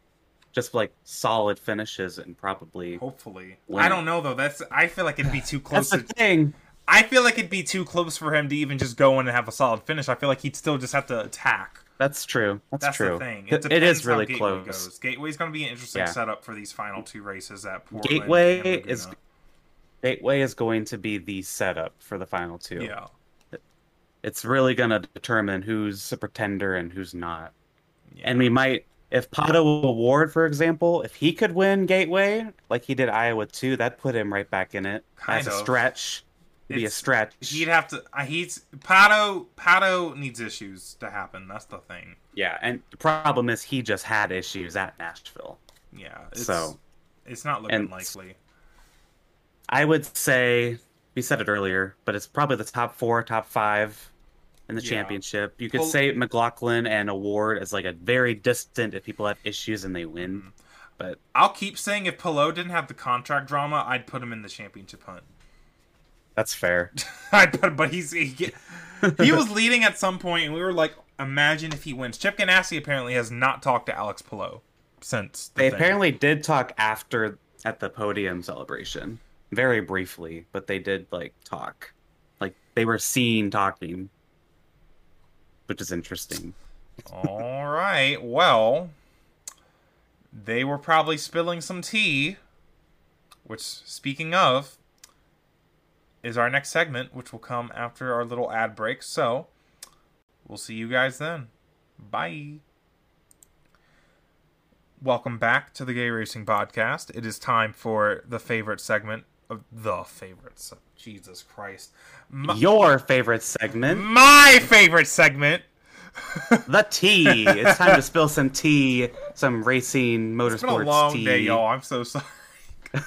just like solid finishes and probably. Hopefully, Win. I don't know though. That's I feel like it'd be too close. *sighs* That's the To, thing. I feel like it'd be too close for him to even just go in and have a solid finish. I feel like he'd still just have to attack. That's true. That's, That's true. the thing. It- it is really Gateway close. Goes. Gateway's going to be an interesting Yeah. setup for these final two races at Portland. Gateway is Gateway is going to be the setup for the final two. yeah, It's really going to determine who's a pretender and who's not. yeah. And we might, if Pato O'Ward, for example, if he could win Gateway like he did Iowa too, that'd put him right back in it. Kind As a of. stretch. It'd be a stretch. He'd have to. Uh, he's Pato. Pato needs issues to happen. That's the thing. Yeah, and the problem is he just had issues at Nashville. Yeah. It's, So- it's not looking likely. I would say we said it earlier, but it's probably the top four, top five in the Yeah. championship. You could Well- say McLaughlin and O'Ward as like a very distant if people have issues and they Mm-hmm. win. But I'll keep saying if Palou didn't have the contract drama, I'd put him in the championship hunt. that's fair. *laughs* Put, but he's he, he was *laughs* leading at some point, and we were like, imagine if he wins. Chip Ganassi apparently has not talked to Alex Palou since. The They thing. apparently did talk after at the podium celebration, very briefly, but they did like talk, like they were seen talking, which is interesting. All right. Well, they were probably spilling some tea. Which, speaking of, is our next segment, which will come after our little ad break. So, we'll see you guys then. Bye. Welcome back to the Gay Racing Podcast. It is time for the favorite segment the favorites. Jesus Christ. My, Your favorite segment, my favorite segment. *laughs* the tea. it's time to spill some tea, some racing motorsports It's been a long tea. day, y'all. I'm so sorry. *laughs*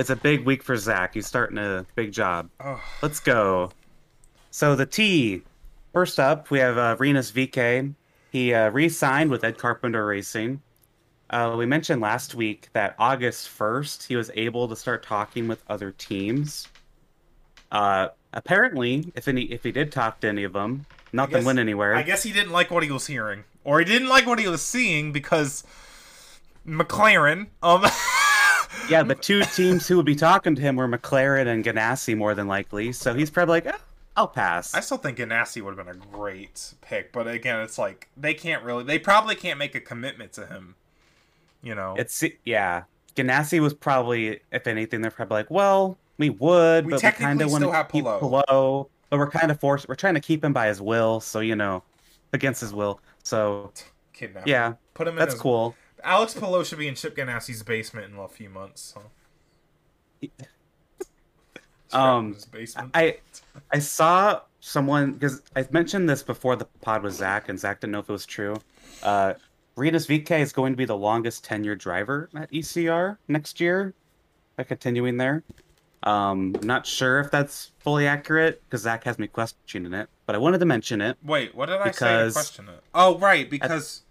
It's a big week for Zack. He's starting a big job. Ugh. Let's go. So the tea. First up, we have uh, Rinus VeeKay. He uh, re-signed with Ed Carpenter Racing. Uh, we mentioned last week that August first he was able to start talking with other teams. Uh, apparently, if any, if he did talk to any of them, nothing guess- went anywhere. I guess he didn't like what he was hearing, or he didn't like what he was seeing because McLaren. Um, *laughs* Yeah, the two teams who would be talking to him were McLaren and Ganassi more than likely. So he's probably like, "Eh, I'll pass. I still think Ganassi would have been a great pick, but again, it's like they can't really. They probably can't make a commitment to him. You know, It's yeah. Ganassi was probably, if anything, they're probably like, well, we would, We but we kind of want to have keep Palou. But we're kind of forced. We're trying to keep him by his will, so you know, against his will. So kidnap. yeah, put him in. that's his- cool. Alex Palou should be in Chip Ganassi's basement in a few months. So. *laughs* Um, in his basement. I I saw someone because I mentioned this before the pod with Zack, and Zack didn't know if it was true. Uh, Rinus VeeKay is going to be the longest tenured driver at ECR next year, by continuing there. Um, I'm not sure if that's fully accurate because Zack has me questioning it, but I wanted to mention it. Wait, what did I say question it? Oh, right, because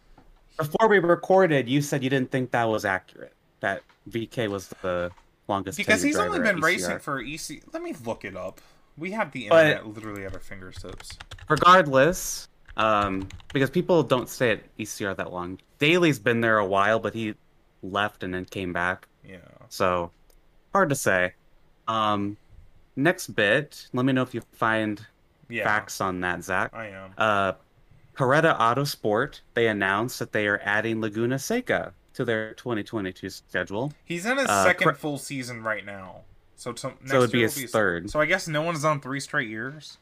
Before we recorded, you said you didn't think that was accurate. That VeeKay was the longest. because he's only been racing for EC. Let me look it up. We have the But- internet literally at our fingertips. regardless, um, because people don't stay at ECR that long. Daly's been there a while, but he left and then came back, Yeah. so hard to say. Um, next bit, let me know if you find Yeah. facts on that, Zack. I am. Uh, Paretta Autosport they announced that they are adding Laguna Seca to their 2022 schedule. He's in his uh, second cor- full season right now. So, to, next it'd be his will third. So I guess no one's on three straight years.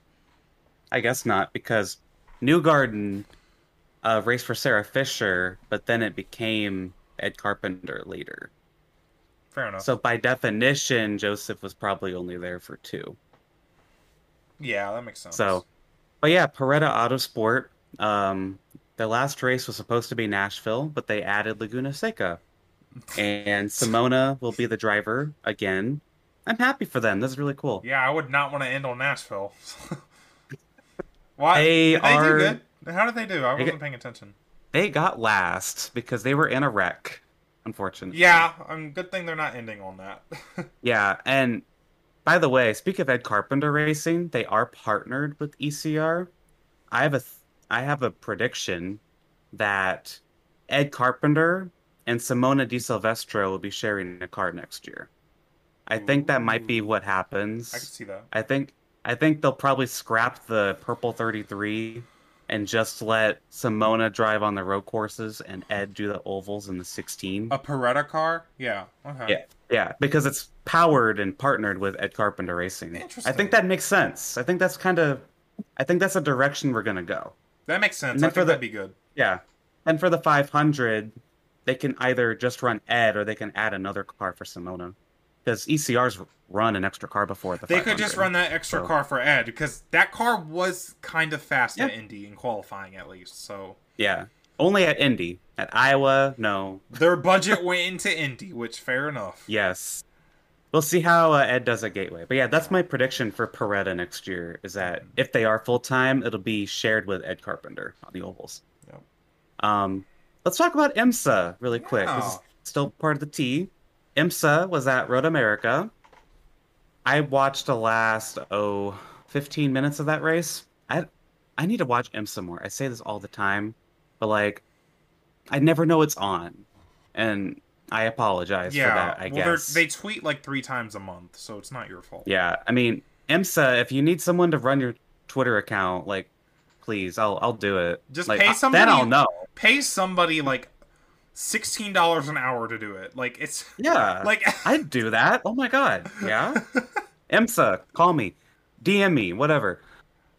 I guess not because Newgarden uh, raced for Sarah Fisher, but then it became Ed Carpenter later. Fair enough. So by definition, Josef was probably only there for two. yeah, that makes sense. So, but yeah, Paretta Autosport. Um, their last race was supposed to be Nashville, but they added Laguna Seca, *laughs* and Simona will be the driver again. I'm happy for them. This is really cool. Yeah, I would not want to end on Nashville. *laughs* Why? They did they are- do good? How did they do? I wasn't paying attention. They got last because they were in a wreck, unfortunately. Yeah, um, good thing they're not ending on that. *laughs* Yeah, and by the way, speak of Ed Carpenter Racing, they are partnered with ECR. I have a th- I have a prediction that Ed Carpenter and Simona de Silvestro will be sharing a car next year. I think that might be what happens. I can see that. I think I think they'll probably scrap the purple 33 and just let Simona drive on the road courses and Ed do the ovals in the 16. A Paretta car? Yeah. Okay. Yeah, yeah, because it's powered and partnered with Ed Carpenter Racing. Interesting. I think that makes sense. I think that's kind of, I think that's a direction we're gonna go. That makes sense. I think the- that'd be good. Yeah, and for the 500, they can either just run Ed or they can add another car for Simona, because ECR's run an extra car before the. They could just run that extra So- car for Ed because that car was kind of fast at Indy in qualifying at least. So Yeah, only at Indy. At Iowa, no. their budget went into Indy, which fair enough. Yes. We'll see how uh, Ed does at Gateway. But yeah, that's my prediction for Paretta next year is that if they are full time, it'll be shared with Ed Carpenter on the ovals. Yep. Um, let's talk about IMSA really quick. This is still part of the tea. IMSA was at Road America. I watched the last oh 15 minutes of that race. I I need to watch IMSA more. I say this all the time, but like I never know it's on. And I apologize Yeah. for that, I well, guess. they tweet like three times a month, so it's not your fault. Yeah, I mean, IMSA, if you need someone to run your Twitter account, like, please, I'll I'll do it. Just like, pay I- somebody- Then I'll know. Pay somebody like sixteen dollars an hour to do it. Like it's *laughs* Yeah, like *laughs* I'd do that. Oh my god, yeah. IMSA, call me, DM me, whatever.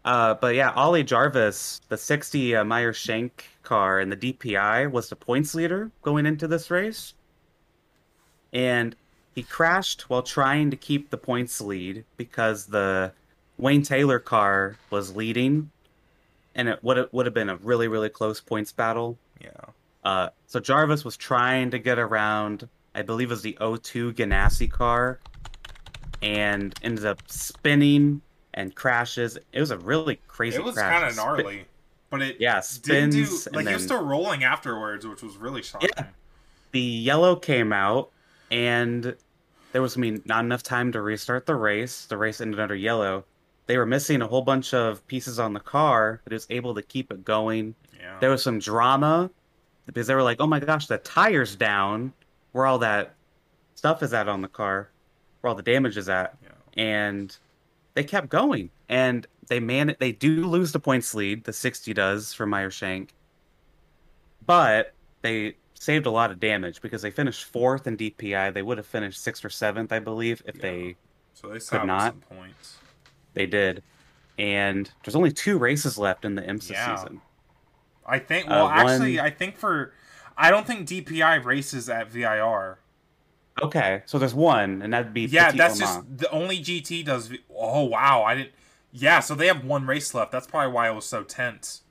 Uh, but yeah, Ollie Jarvis, the 60 uh, Meyer Shank car and the DPI was the points leader going into this race, and he crashed while trying to keep the points lead because the Wayne Taylor car was leading, and it would would have been a really really close points battle. yeah. Uh, so Jarvis was trying to get around, I believe it was the O2 Ganassi car, and ended up spinning and crashes. It was a really crazy It was kind of gnarly, but it yeah, do spins. and like he then was still rolling afterwards, which was really shocking. Yeah. the yellow came out, and there was I mean, not enough time to restart the race. The race ended under yellow. They were missing a whole bunch of pieces on the car, but it was able to keep it going. Yeah. there was some drama because they were like, "Oh my gosh, the tire's down. Where all that stuff is at on the car, where all the damage is at." Yeah. And they kept going, and they man they do lose the points lead. The sixty does for Meyer Shank, but they saved a lot of damage because they finished fourth in DPI. They would have finished sixth or seventh, I believe, if Yeah. they So they salvaged not. some points. they did. And there's only two races left in the IMSA Yeah. season. I think. Uh, Well, actually, one- I think for I don't think DPI races at VIR. Okay, so there's one, and that'd be Yeah, Petit that's just the only GT does. V- oh wow, I didn't. Yeah, so they have one race left. That's probably why it was so tense.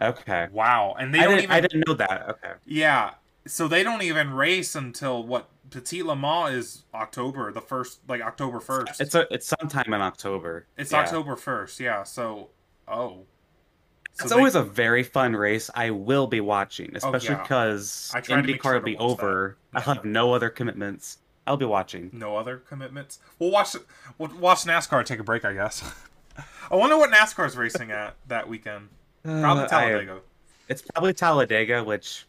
Okay. Wow, and they I don't even. I didn't know that. Okay. Yeah, so they don't even race until what? Petit Le Mans is October, the first, like October first. It's a it's sometime in October. It's Yeah. October first. Yeah. So, oh, So It's they- always a very fun race. I will be watching, especially because I to make IndyCar sure will be over. that. *laughs* I'll have no other commitments. I'll be watching. no other commitments. We'll watch. We'll watch NASCAR. Take a break, I guess. *laughs* I wonder what NASCAR's racing at that weekend. Probably Uh, I- Talladega. it's probably Talladega, which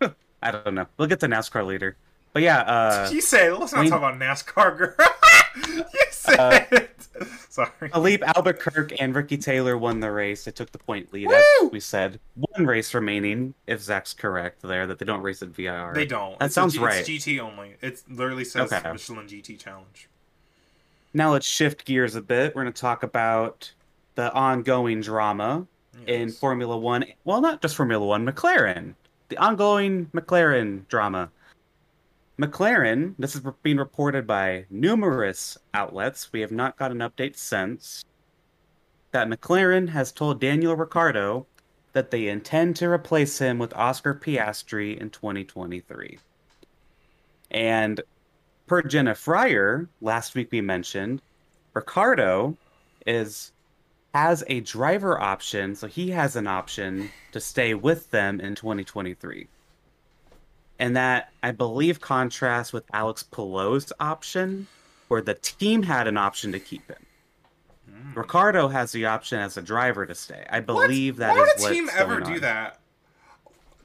*laughs* I don't know. We'll get to NASCAR later. But yeah, uh, you said. Let's not Wayne- talk about NASCAR, girl. you said. Uh, it. *laughs* Sorry. Filipe Albuquerque and Ricky Taylor won the race. They took the point lead, Woo! as we said. One race remaining, if Zack's correct there, that they don't race at VIR. They don't. That It's sounds G- right. It's GT only. It literally says Okay. Michelin GT Challenge. Now let's shift gears a bit. We're going to talk about the ongoing drama in Formula One. Well, not just Formula One, McLaren. The ongoing McLaren drama. McLaren, this is being reported by numerous outlets. We have not got an update since. That McLaren has told Daniel Ricciardo that they intend to replace him with Oscar Piastri in 2023. And per Jenna Fryer, last week we mentioned, Ricciardo is has a driver option, so he has an option to stay with them in 2023. And that I believe contrasts with Alex Palou's option, where the team had an option to keep him. Mm. Ricciardo has the option as a driver to stay. I believe that is what? that Why is would a team ever do on. that?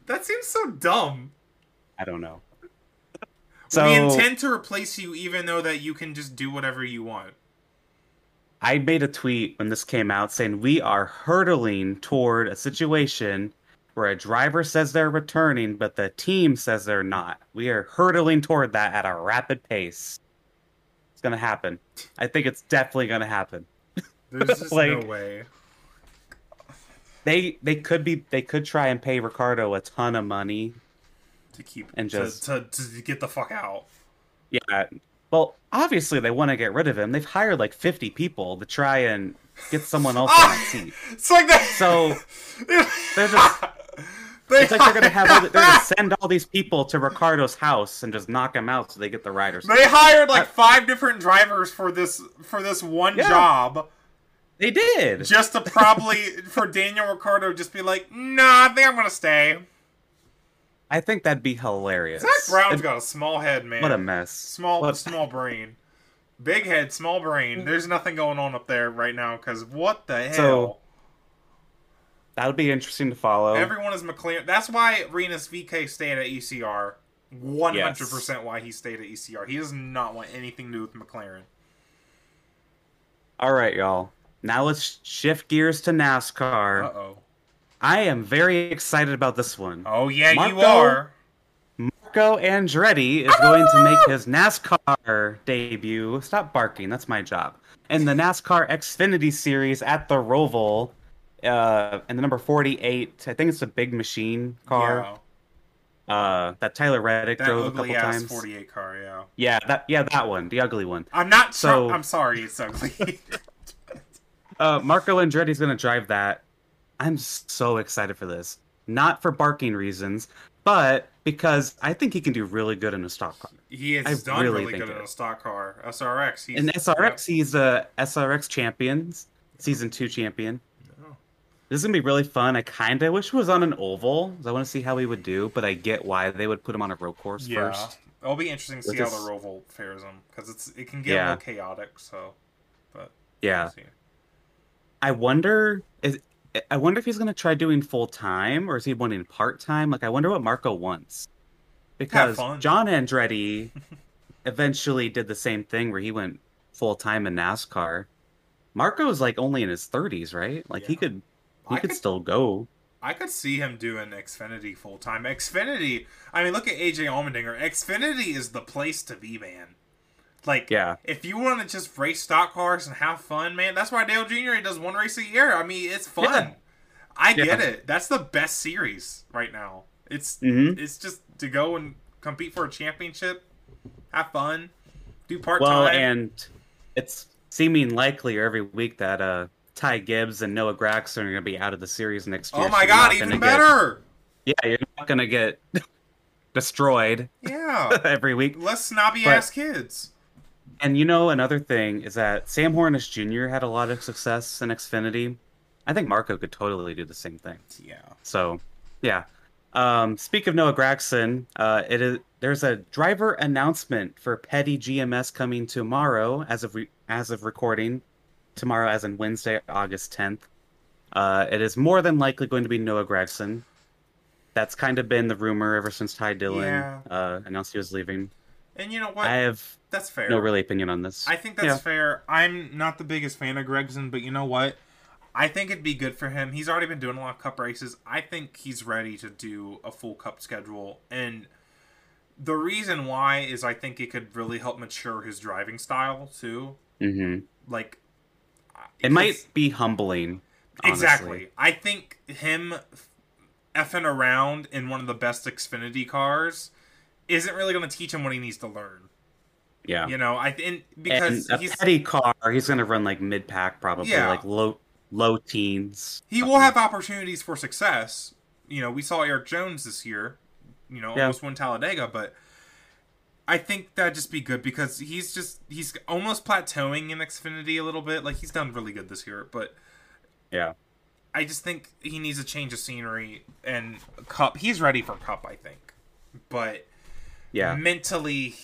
That seems so dumb. I don't know. So, we intend to replace you, even though that you can just do whatever you want. I made a tweet when this came out saying we are hurtling toward a situation where a driver says they're returning, but the team says they're not. We are hurtling toward that at a rapid pace. It's gonna happen. I think it's definitely gonna happen. There's *laughs* just Like- no way. They they could be they could try and pay Ricciardo a ton of money. to keep And to- just- to, to, get the fuck out. Yeah. Well, obviously they want to get rid of him. They've hired like 50 people to try and get someone else on the ah! seat. It's like that. So *laughs* they're just they It's like they're gonna have all the, they're gonna *laughs* send all these people to Ricciardo's house and just knock him out so they get the riders. They hired like Uh, five different drivers for this for this one Yeah. job, They did. just to probably *laughs* for Daniel Ricciardo just be like, nah, I think I'm gonna stay. I think that'd be hilarious. Zak Brown's And got a small head, man. what a mess. small What- small brain, big head, small brain. There's nothing going on up there right now because what the hell? So- That would be interesting to follow. Everyone is McLaren. That's why Rinus VeeKay stayed at ECR. One hundred percent why he stayed at ECR. He does not want anything to do with McLaren. all right, y'all. Now let's shift gears to Uh NASCAR. oh. I am very excited about this one. Oh yeah, you are. Marco Andretti is going to make his NASCAR debut. Stop barking, that's my job. In the NASCAR Xfinity Series at the Roval, uh, in the number 48, I think it's a big machine car Yeah, uh, that Tyler Reddick that drove a couple times. forty-eight car. Yeah. Yeah, that yeah that one, the ugly one. I'm not. So- I'm sorry. It's ugly. *laughs* Uh, Marco Andretti's going to drive that. I'm so excited for this. Not for barking reasons, but because I think he can do really good in a stock car. he has I done really really good in a stock car, SRX. He's, In SRX, he's a SRX champion, season two champion. This is gonna be really fun. I kind of wish it was on an oval. I want to see how he would do, but I get why they would put him on a road course Yeah. first. It'll be interesting to see this- how the Roval fares him because it's it can get Yeah. a little chaotic. So, but Yeah, we'll. I wonder. Is, I wonder if he's gonna try doing full time or is he wanting part time? Like, I wonder what Marco wants. Because. John Andretti *laughs* eventually did the same thing where he went full time in NASCAR. Marco's like only in his thirties, right? Like he could he could could- still go. I could see him doing Xfinity full time. Xfinity. I mean, look at AJ Allmendinger. Xfinity is the place to be, man. Like, Yeah. if you want to just race stock cars and have fun, man, that's why Dale Jr. He does one race a year. I mean, it's fun. Yeah. I get Yeah. it. That's the best series right now. It's Mhm. it's just to go and compete for a championship, have fun, do part time. Well, and it's seeming likelier every week that uh Ty Gibbs and Noah Gragson are going to be out of the series next year. oh my you're god, even gonna get- better. yeah, you're not going to get *laughs* destroyed Yeah. *laughs* every week. Less snobby But- ass kids. And you know, another thing is that Sam Hornish Jr. had a lot of success in Xfinity. I think Marco could totally do the same thing. Yeah. So, yeah. Um, speak of Noah Gragson, uh, it is there's a driver announcement for Petty GMS coming tomorrow, as of re- as of recording, tomorrow as in Wednesday, August 10th. Uh, it is more than likely going to be Noah Gragson. That's kind of been the rumor ever since Ty Dillon Yeah. uh, announced he was leaving. And you know what? I have that's fair. no really opinion on this. I think that's Yeah. fair. I'm not the biggest fan of Gragson, but you know what? I think it'd be good for him. He's already been doing a lot of cup races. I think he's ready to do a full cup schedule. And the reason why is I think it could really help mature his driving style too. hmm Like It might be humbling. honestly. Exactly. I think him effing around in one of the best Xfinity cars isn't really going to teach him what he needs to learn. Yeah. You know, I think because and a he's petty car, he's gonna run like mid pack probably, Yeah. like low low teens. he will have opportunities for success. You know, we saw Erik Jones this year. You know, Yeah. almost won Talladega, but I think that'd just be good because he's just he's almost plateauing in Xfinity a little bit. Like he's done really good this year, but Yeah. I just think he needs a change of scenery and Cup. He's ready for Cup, I think, but Yeah. mentally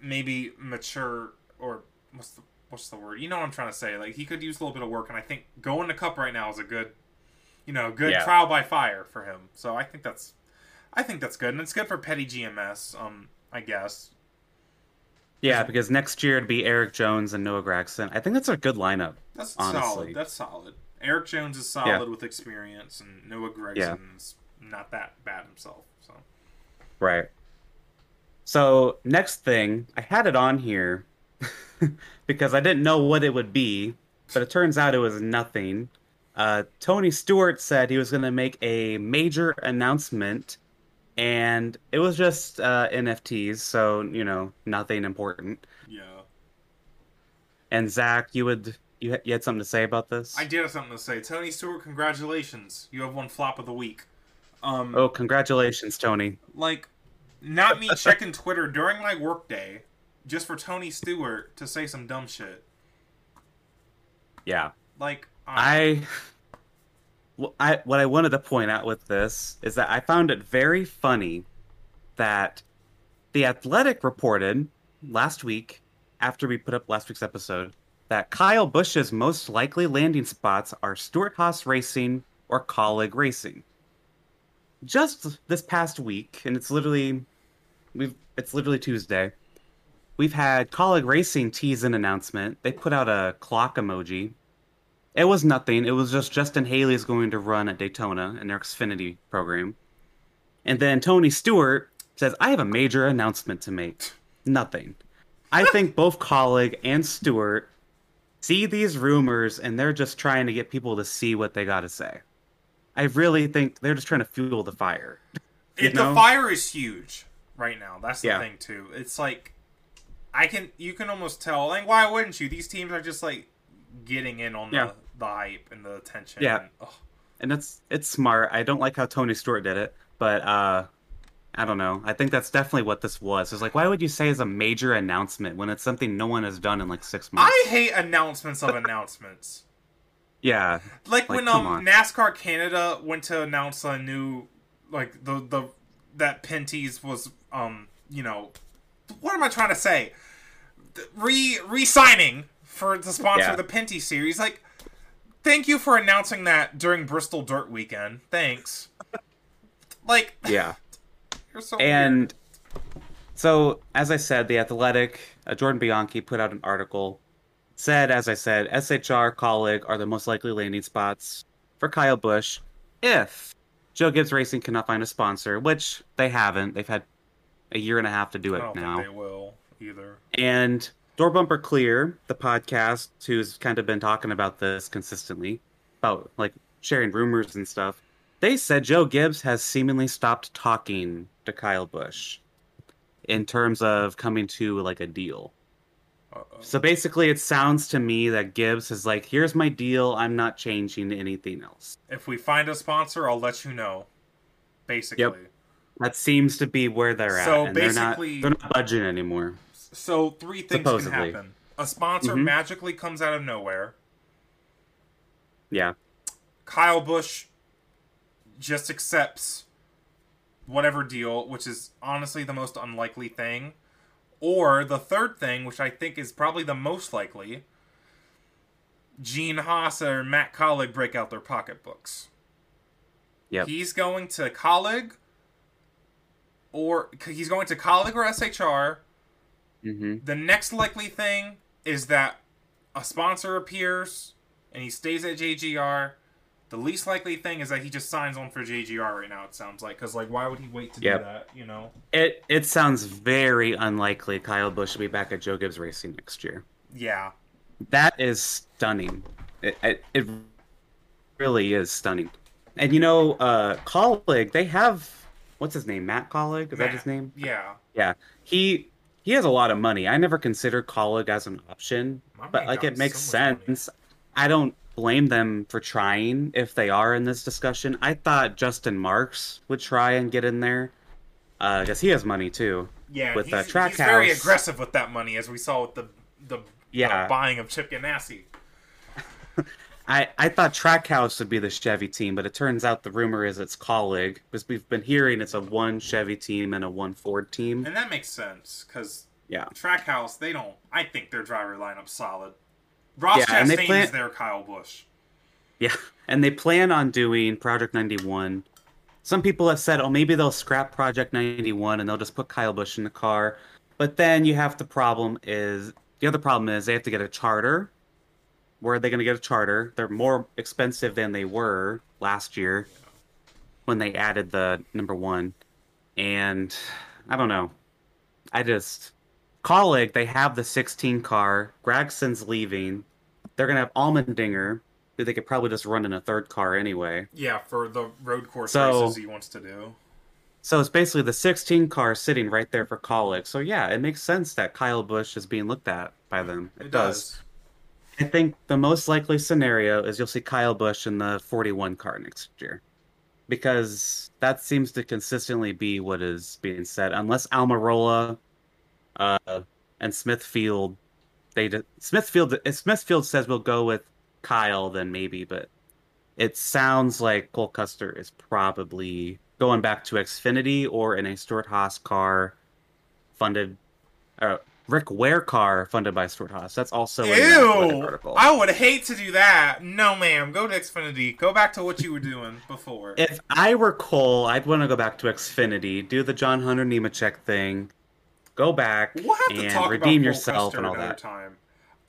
maybe mature or what's the what's the word? You know what I'm trying to say? Like he could use a little bit of work, and I think going to Cup right now is a good, you know, good Yeah. trial by fire for him. So I think that's, I think that's good, and it's good for Petty GMS. Um, I guess. Yeah, because next year it'd be Erik Jones and Noah Gragson. I think that's a good lineup. That's Honestly. solid. That's solid. Erik Jones is solid Yeah. with experience, and Noah Gragson's not that bad himself. So Right. So, next thing, I had it on here *laughs* because I didn't know what it would be, but it turns out it was nothing. Uh, Tony Stewart said he was going to make a major announcement, and it was just uh, NFTs, so, you know, nothing important. yeah, And Zack, you would you, you had something to say about this? I did have something to say. Tony Stewart, congratulations! You have one flop of the week. Um, Oh, congratulations, Tony. like not me checking *laughs* Twitter during my workday just for Tony Stewart to say some dumb shit. Yeah. Like um, I, I what I wanted to point out with this is that I found it very funny that the Athletic reported last week after we put up last week's episode that Kyle Busch's most likely landing spots are Stewart-Haas Racing or Kaulig Racing. Just this past week, and it's literally we've it's literally Tuesday. We've had Kaulig Racing tease an announcement. They put out a clock emoji it was nothing. It was just Justin Haley is going to run at Daytona in their Xfinity program. And then Tony Stewart says, I have a major announcement to make. Nothing. I *laughs* think both Kaulig and Stewart see these rumors and they're just trying to get people to see what they got to say. I really think they're just trying to fuel the fire. it, the fire is huge right now. That's the Yeah. thing too. It's like I can you can almost tell. Like why wouldn't you? These teams are just like getting in on Yeah. the, the hype and the attention. Yeah. and. And it's it's smart. I don't like how Tony Stewart did it, but uh I don't know. I think that's definitely what this was. It's like, why would you say it's a major announcement when it's something no one has done in like six months? I hate announcements of announcements. Yeah, Like, Like, when um on. NASCAR Canada went to announce a new like the the that Pinty's was um you know what am I trying to say re re signing for to sponsor Yeah. the Penty series like thank you for announcing that during Bristol Dirt Weekend thanks like yeah. *laughs* you're so weird. And so, as I said, the Athletic, uh, Jordan Bianchi put out an article. Said, as I said, SHR, Kaulig are the most likely landing spots for Kyle Busch if Joe Gibbs Racing cannot find a sponsor, which they haven't. They've had a year and a half to do I it don't now. think they will either And Door Bumper Clear, the podcast, who's kind of been talking about this consistently, about like sharing rumors and stuff, they said Joe Gibbs has seemingly stopped talking to Kyle Busch in terms of coming to like a deal. Uh-oh. So basically, it sounds to me that Gibbs is like, here's my deal. I'm not changing anything else. if we find a sponsor I'll let you know basically Yep. That seems to be where they're at. So and they're not, basically- they're not budging anymore. So three things Supposedly. can happen. A sponsor Mhm. magically comes out of nowhere. Yeah. Kyle Busch just accepts whatever deal, which is honestly the most unlikely thing. Or the third thing, which I think is probably the most likely, Gene Haas or Matt Kaulig break out their pocketbooks. Yep. He's going to Kaulig, or he's going to Kaulig or SHR. Hmm The next likely thing is that a sponsor appears and he stays at JGR. The least likely thing is that he just signs on for JGR right now. It sounds like because like why would he wait to Yep. do that? You know? It it sounds very unlikely Kyle Busch will be back at Joe Gibbs Racing next year. Yeah. That is stunning. It, it, it really is stunning. And you know, uh, Kaulig, they have what's his name? Matt Kaulig? Is that his name? Yeah. Yeah. He he has a lot of money. I never considered Kaulig as an option, My but like it makes so sense. I don't blame them for trying if they are in this discussion. I thought Justin Marks would try and get in there. because he has money too. Yeah, with he's, track he's very aggressive with that money, as we saw with the the Yeah. uh, buying of Chip Ganassi. *laughs* I, I thought Trackhouse would be the Chevy team, but it turns out the rumor is it's Kaulig because we've been hearing it's a one Chevy team and a one Ford team. And that makes sense because Yeah, Trackhouse, they don't. I think their driver lineup's solid. Ross Yeah, Chastain's plan- their Kyle Busch. yeah, and they plan on doing Project 91. Some people have said, oh, maybe they'll scrap Project 91 and they'll just put Kyle Busch in the car. But then you have the problem is the other problem is they have to get a charter. Where are they going to get a charter? They're more expensive than they were last year when they added the number one. And I don't know. I just Kaulig they have the 16 car. Gragson's leaving. They're gonna have Allmendinger, who they could probably just run in a third car anyway. Yeah, for the road course So- races he wants to do. So it's basically the 16 car sitting right there for Kaulig. So yeah, it makes sense that Kyle Busch is being looked at by them. It, It does. does. I think the most likely scenario is you'll see Kyle Busch in the 41 car next year. Because that seems to consistently be what is being said. Unless Almirola uh, and Smithfield, they d- Smithfield if Smithfield says we'll go with Kyle, then maybe. But it sounds like Cole Custer is probably going back to Xfinity or in a Stewart-Haas car funded. Uh, Rick Ware car funded by Stewart-Haas. That's also Ew! article. I would hate to do that. No, ma'am. Go to Xfinity. Go back to what you were doing before. If I were Cole, I'd want to go back to Xfinity, do the John Hunter Nemechek thing, go back We'll have to and talk redeem about yourself Custer and all that. time.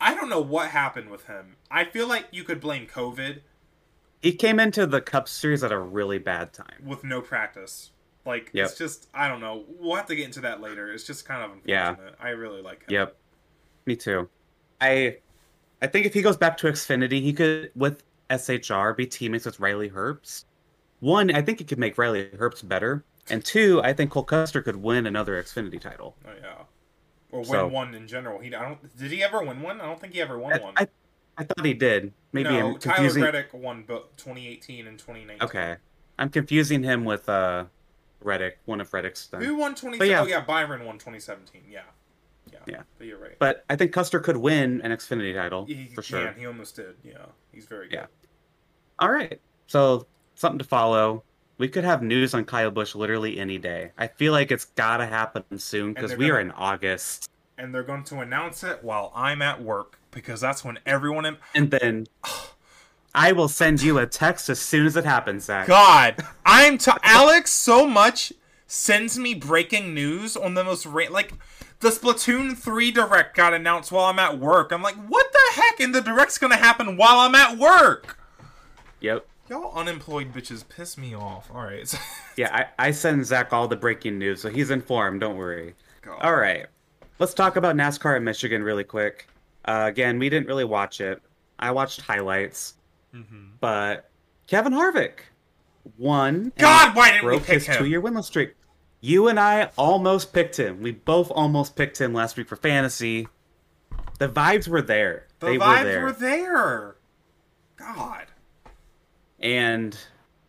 I don't know what happened with him. I feel like you could blame COVID He came into the Cup Series at a really bad time. with no practice. Like Yep. it's just I don't know. We'll have to get into that later. It's just kind of unfortunate. Yeah. I really like him. Yep, me too. I, I think if he goes back to Xfinity, he could with SHR be teammates with Riley Herbst. One, I think it could make Riley Herbst better, and two, I think Cole Custer could win another Xfinity title. Oh yeah. Or win So- one in general. He I don't did he ever win one? I don't think he ever won I, one. I, I thought he did. Maybe no, I'm Tyler. Reddick won both 2018 and 2019. Okay, I'm confusing him with uh, Reddick, one of Reddick's. Then. Who won 20? Yeah. Oh yeah, Byron won 2017. Yeah. Yeah. Yeah. But you're right. But I think Custer could win an Xfinity title he, for sure. Yeah, he almost did. Yeah. He's very good. Yeah. All right, so something to follow. We could have news on Kyle Busch literally any day. I feel like it's gotta happen soon because we are gonna- in August, And they're going to announce it while I'm at work because that's when everyone in and then *sighs* oh, I will send you a text as soon as it happens, Zack. God, I'm to Alex so much sends me breaking news on the most ra- like the Splatoon 3 direct got announced while I'm at work. I'm like, what the heck? And the direct's gonna happen while I'm at work. Yep. Y'all unemployed bitches piss me off. All right. *laughs* Yeah, I, I send Zack all the breaking news, so he's informed. Don't worry. God. All right, let's talk about NASCAR in Michigan really quick. Uh, again, we didn't really watch it. I watched highlights, Mhm. but Kevin Harvick won. God, why didn't we pick his him? two-year winless streak. You and I almost picked him. We both almost picked him last week for fantasy. The vibes were there. The they vibes were there. were there. God. and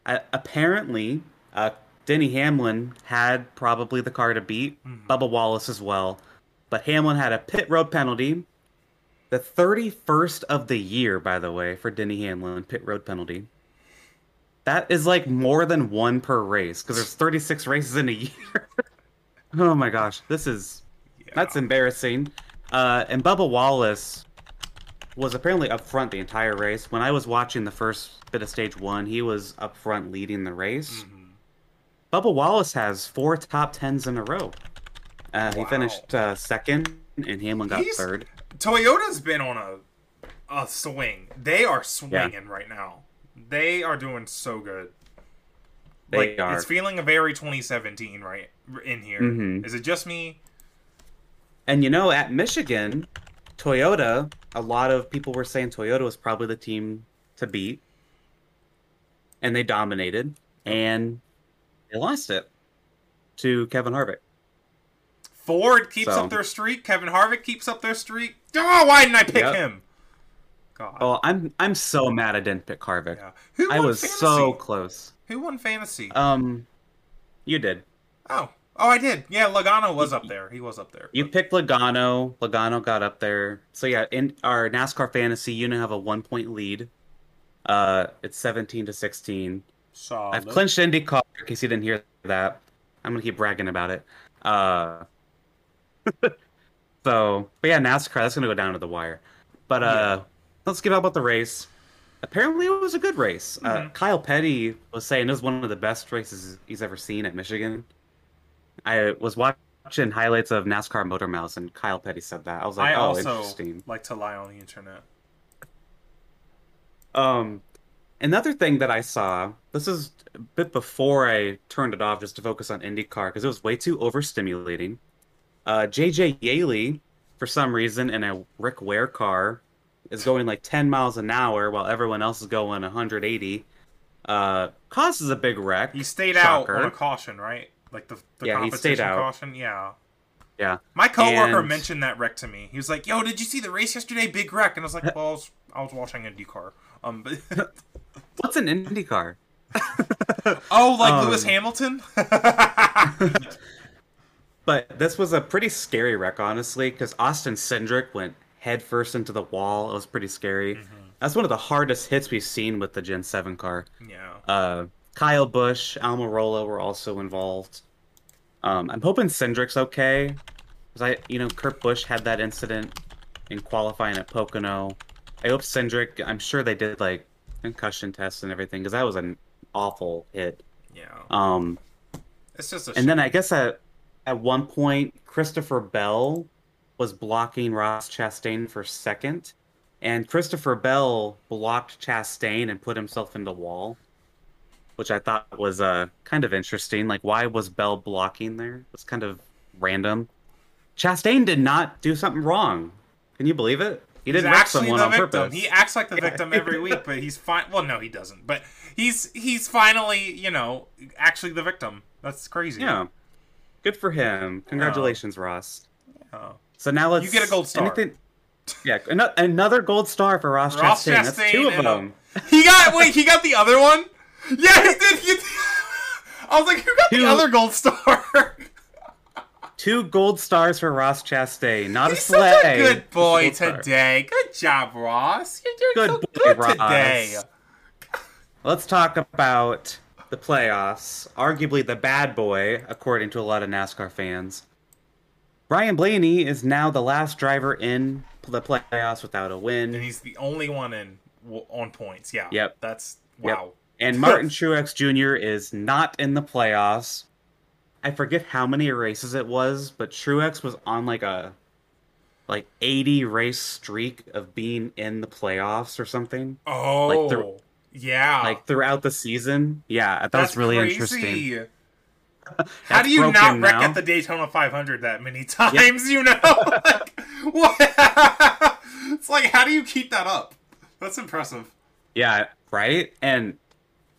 uh, apparently uh, Denny Hamlin had probably the car to beat Mm-hmm. Bubba Wallace as well, but Hamlin had a pit road penalty, the 31st of the year, by the way, for Denny Hamlin pit road penalty. That is like more than one per race because there's 36 races in a year. *laughs* oh my gosh, this is Yeah. that's embarrassing. Uh, and Bubba Wallace was apparently up front the entire race. When I was watching the first bit of stage one, he was up front leading the race. Mhm. Bubba Wallace has four top tens in a row. Uh, He finished uh, second, and Hamlin got He's- third. Toyota's been on a a swing. They are swinging right now. They are doing so good. They like, are. It's feeling a very 2017 right in here. Is Mhm. it just me? And you know, at Michigan, Toyota, a lot of people were saying Toyota was probably the team to beat. And they dominated, and they lost it to Kevin Harvick. Ford keeps So- up their streak. Kevin Harvick keeps up their streak. Oh, why didn't I pick Yep. him? God. Oh, I'm I'm so mad I didn't pick Harvick. yeah. Who I was fantasy? so close. Who won fantasy? Um, you did. oh, Oh, I did. Yeah, Logano was up there. He was up there. You picked Logano. Logano got up there. So yeah, in our NASCAR fantasy, you now have a one point lead. Uh, it's seventeen to sixteen. Solid. I've clinched IndyCar in case you didn't hear that. I'm gonna keep bragging about it. Uh, *laughs* so, but yeah, NASCAR that's gonna go down to the wire. But uh, Yeah. let's get out about the race. Apparently, it was a good race. Uh, Mhm. Kyle Petty was saying it was one of the best races he's ever seen at Michigan. I was watching highlights of NASCAR Motor Mouse, and Kyle Petty said that. I was like, I oh, also interesting. like to lie on the internet. Um, another thing that I saw, this is a bit before I turned it off just to focus on IndyCar because it was way too overstimulating. Uh, JJ Yeley, for some reason, in a Rick Ware car, is going like 10 miles an hour while everyone else is going 180. Uh, causes a big wreck. He stayed Shocker. out on a caution, right? Like the, the Yeah, he stayed out. caution. Yeah. Yeah. My coworker And- mentioned that wreck to me. He was like, "Yo, did you see the race yesterday? Big wreck." And I was like, *laughs* "Well, I was, I was watching IndyCar." Um, but *laughs* What's an IndyCar? *laughs* oh, like Um, Lewis Hamilton. But this was a pretty scary wreck, honestly, because Austin Cindric went headfirst into the wall. It was pretty scary. Mm-hmm. That's one of the hardest hits we've seen with the Gen 7 car. yeah. Uh, Kyle Busch, Almirola were also involved. Um, I'm hoping Cindric's okay. Because I, you know, Kurt Busch had that incident in qualifying at Pocono. I hope Cindric, I'm sure they did like concussion tests and everything, because that was an awful hit. Yeah. Um, It's just a. and then I guess at at one point Christopher Bell was blocking Ross Chastain for second, and Christopher Bell blocked Chastain and put himself in the wall, which I thought was uh kind of interesting. Like, why was Bell blocking there? It's kind of random. Chastain did not do something wrong. Can you believe it? He didn't wreck actually someone the on victim. purpose. He acts like the victim every week, but he's fine. Well, no, he doesn't. But he's he's finally, you know, actually the victim. That's crazy. Yeah, good for him. Oh. Congratulations, Ross. Oh. So now let's You get a gold star. anything- Yeah, ano- another gold star for Ross, Ross Chastain. That's two of them. He got wait. He got the other one. Yeah, he did. He, *laughs* I was like, who got the other gold star? *laughs* Two gold stars for Ross Chastain. Not He's a sleigh. such a good boy Just a star. today. Good job, Ross. You're doing Good so boy, good Ross. today. Let's talk about the playoffs. Arguably the bad boy, according to a lot of NASCAR fans. Ryan Blaney is now the last driver in the playoffs without a win. And he's the only one in on points. Yeah. Yep. That's Yep. wow. And Martin Truex Jr. is not in the playoffs. I forget how many races it was, but Truex was on like a like 80 race streak of being in the playoffs or something. Oh. through- yeah. Like throughout the season. Yeah, that That's was really crazy. interesting. *laughs* How do you not wreck now. at the Daytona 500 that many times? You know, *laughs* like what? *laughs* it's like how do you keep that up? That's impressive. Yeah, right? And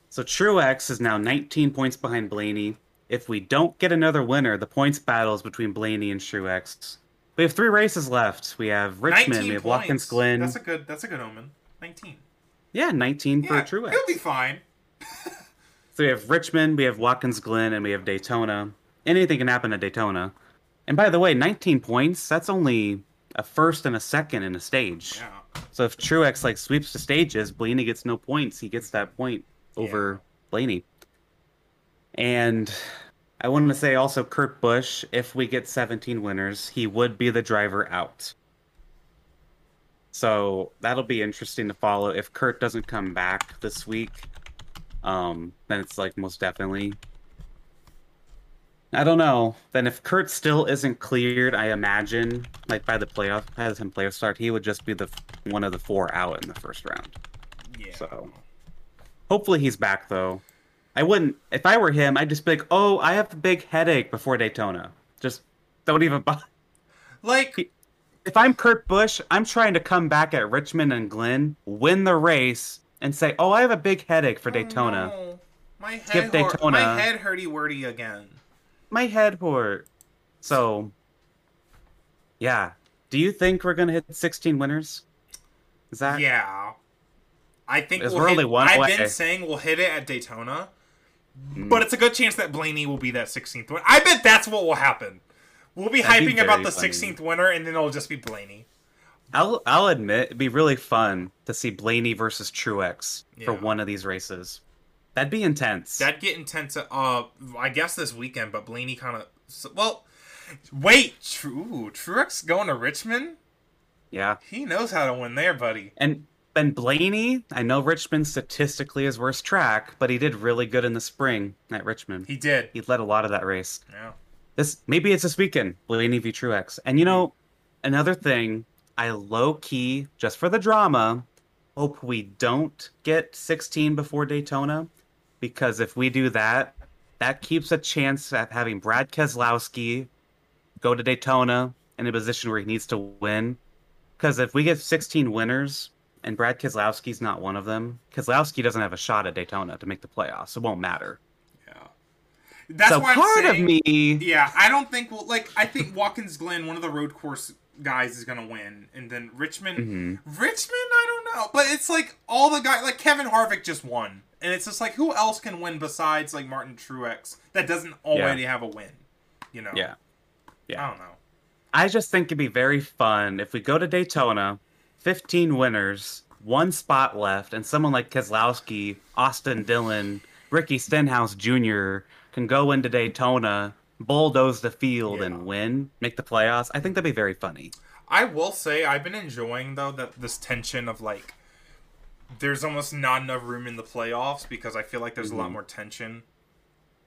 so Truex is now 19 points behind Blaney. If we don't get another winner, the points battles between Blaney and Truex. We have three races left. We have Richmond, we have points. Watkins Glen. That's a good. That's a good omen. 19. Yeah, 19 for Yeah, Truex. he'll be fine. *laughs* So we have Richmond, we have Watkins Glen, and we have Daytona. Anything can happen at Daytona. And by the way, 19 points, that's only a first and a second in a stage. Yeah. So if Truex like sweeps the stages, Blaney gets no points. He gets that point over Blaney. And I wanted to say also Kurt Busch, if we get 17 winners, he would be the driver out. So that'll be interesting to follow. If Kurt doesn't come back this week, um, then it's like most definitely. I don't know. Then if Kurt still isn't cleared, I imagine like by the playoff by the time playoff start, he would just be the one of the four out in the first round. Yeah. So hopefully he's back though. I wouldn't if I were him, I'd just be like, "Oh, I have a big headache before Daytona." Just don't even bother. Like If I'm Kurt Busch, I'm trying to come back at Richmond and Glen, win the race, and say, "Oh, I have a big headache for oh, Daytona. oh, no. My head Skip hurt- Daytona. My head hurty wordy again. My head hurt." So, yeah. Do you think we're gonna hit 16 winners? Is that Yeah. I think we'll we're hit, only one I've been saying we'll hit it at Daytona, hmm. but it's a good chance that Blaney will be that 16th one. I bet that's what will happen. We'll be That'd be hyping about the funny. 16th winner, and then it'll just be Blaney. I'll I'll admit it'd be really fun to see Blaney versus Truex for one of these races. That'd be intense. That'd get intense. Uh, I guess this weekend, but Blaney kind of. Well, wait. True. Truex going to Richmond. yeah. He knows how to win there, buddy. And Ben Blaney, I know Richmond statistically is worst track, but he did really good in the spring at Richmond. He did. He led a lot of that race. Yeah. This maybe it's this weekend, Blaney v Truex. And you know, another thing, I low key, just for the drama, hope we don't get 16 before Daytona, because if we do that, that keeps a chance at having Brad Keselowski go to Daytona in a position where he needs to win. Because if we get 16 winners and Brad Keselowski's not one of them, Keselowski doesn't have a shot at Daytona to make the playoffs. It won't matter. Yeah. That's so why I'm part saying, of me, Yeah, I don't think we'll like. I think Watkins Glen, one of the road course guys, is gonna win, and then Richmond. Mhm. Richmond, I don't know, but it's like all the guys. Like Kevin Harvick just won, and it's just like who else can win besides like Martin Truex that doesn't already have a win. You know. Yeah, yeah. I don't know. I just think it'd be very fun if we go to Daytona, 15 winners, one spot left, and someone like Keselowski, Austin Dillon, Ricky Stenhouse Jr. can go into Daytona, bulldoze the field, Yeah. and win, make the playoffs. I think that'd be very funny. I will say I've been enjoying though that this tension of like there's almost not enough room in the playoffs because I feel like there's a lot Mhm. more tension.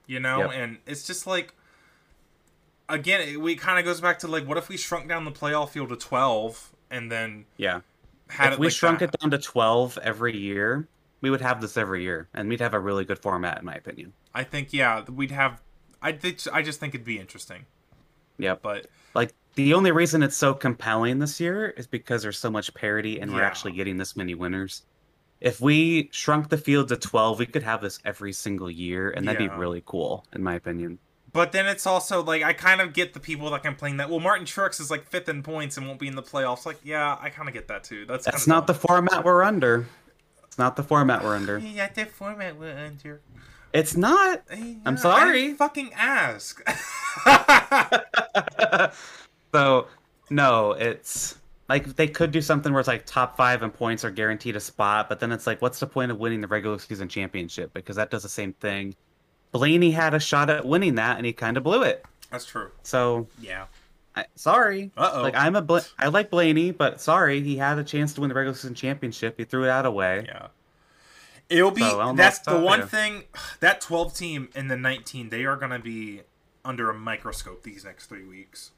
You know, Yep. and it's just like again, it, we kind of goes back to like what if we shrunk down the playoff field to 12 and then Yeah. had if it we like shrunk that? it down to 12 every year, we would have this every year, and we'd have a really good format, in my opinion. I think yeah, we'd have I think I just think it'd be interesting. Yeah, But Like, the only reason it's so compelling this year is because there's so much parity and we're actually getting this many winners. If we shrunk the field to 12, we could have this every single year, and that'd Yeah. be really cool, in my opinion. But then it's also like I kind of get the people that complain that well Martin Truex is like fifth in points and won't be in the playoffs. Like yeah, I kind of get that too. That's That's not the format we're under. Not the format we're under. Yeah, that format we're under. It's not. Hey, I'm sorry. Fucking ask. *laughs* *laughs* so, no, it's like they could do something where it's like top five and points are guaranteed a spot, but then it's like, what's the point of winning the regular season championship? Because that does the same thing. Blaney had a shot at winning that, and he kind of blew it. That's true. So, Yeah. I, sorry. Uh-oh. Like I'm a Bla- I like Blaney, but sorry, he had a chance to win the regular season championship. He threw it out away. Yeah. It'll be So, I don't know that's the one thing *sighs* that 12 team and the 19 they are going to be under a microscope these next 3 weeks.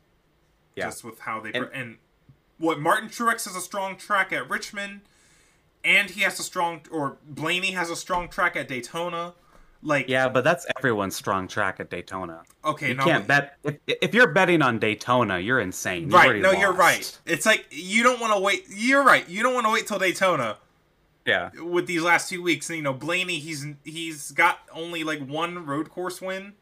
Yeah. Just with how they And- and, what Martin Truex has a strong track at Richmond and he has a strong or Blaney has a strong track at Daytona. Like Yeah, but that's everyone's strong track at Daytona. okay, You no, can't bet if, if you're betting on Daytona, you're insane. You've Right, no, you're right. It's like you don't want to wait. You're right. You don't want to wait till Daytona. Yeah. with these last two weeks. And, you know, Blaney, he's he's got only like one road course win,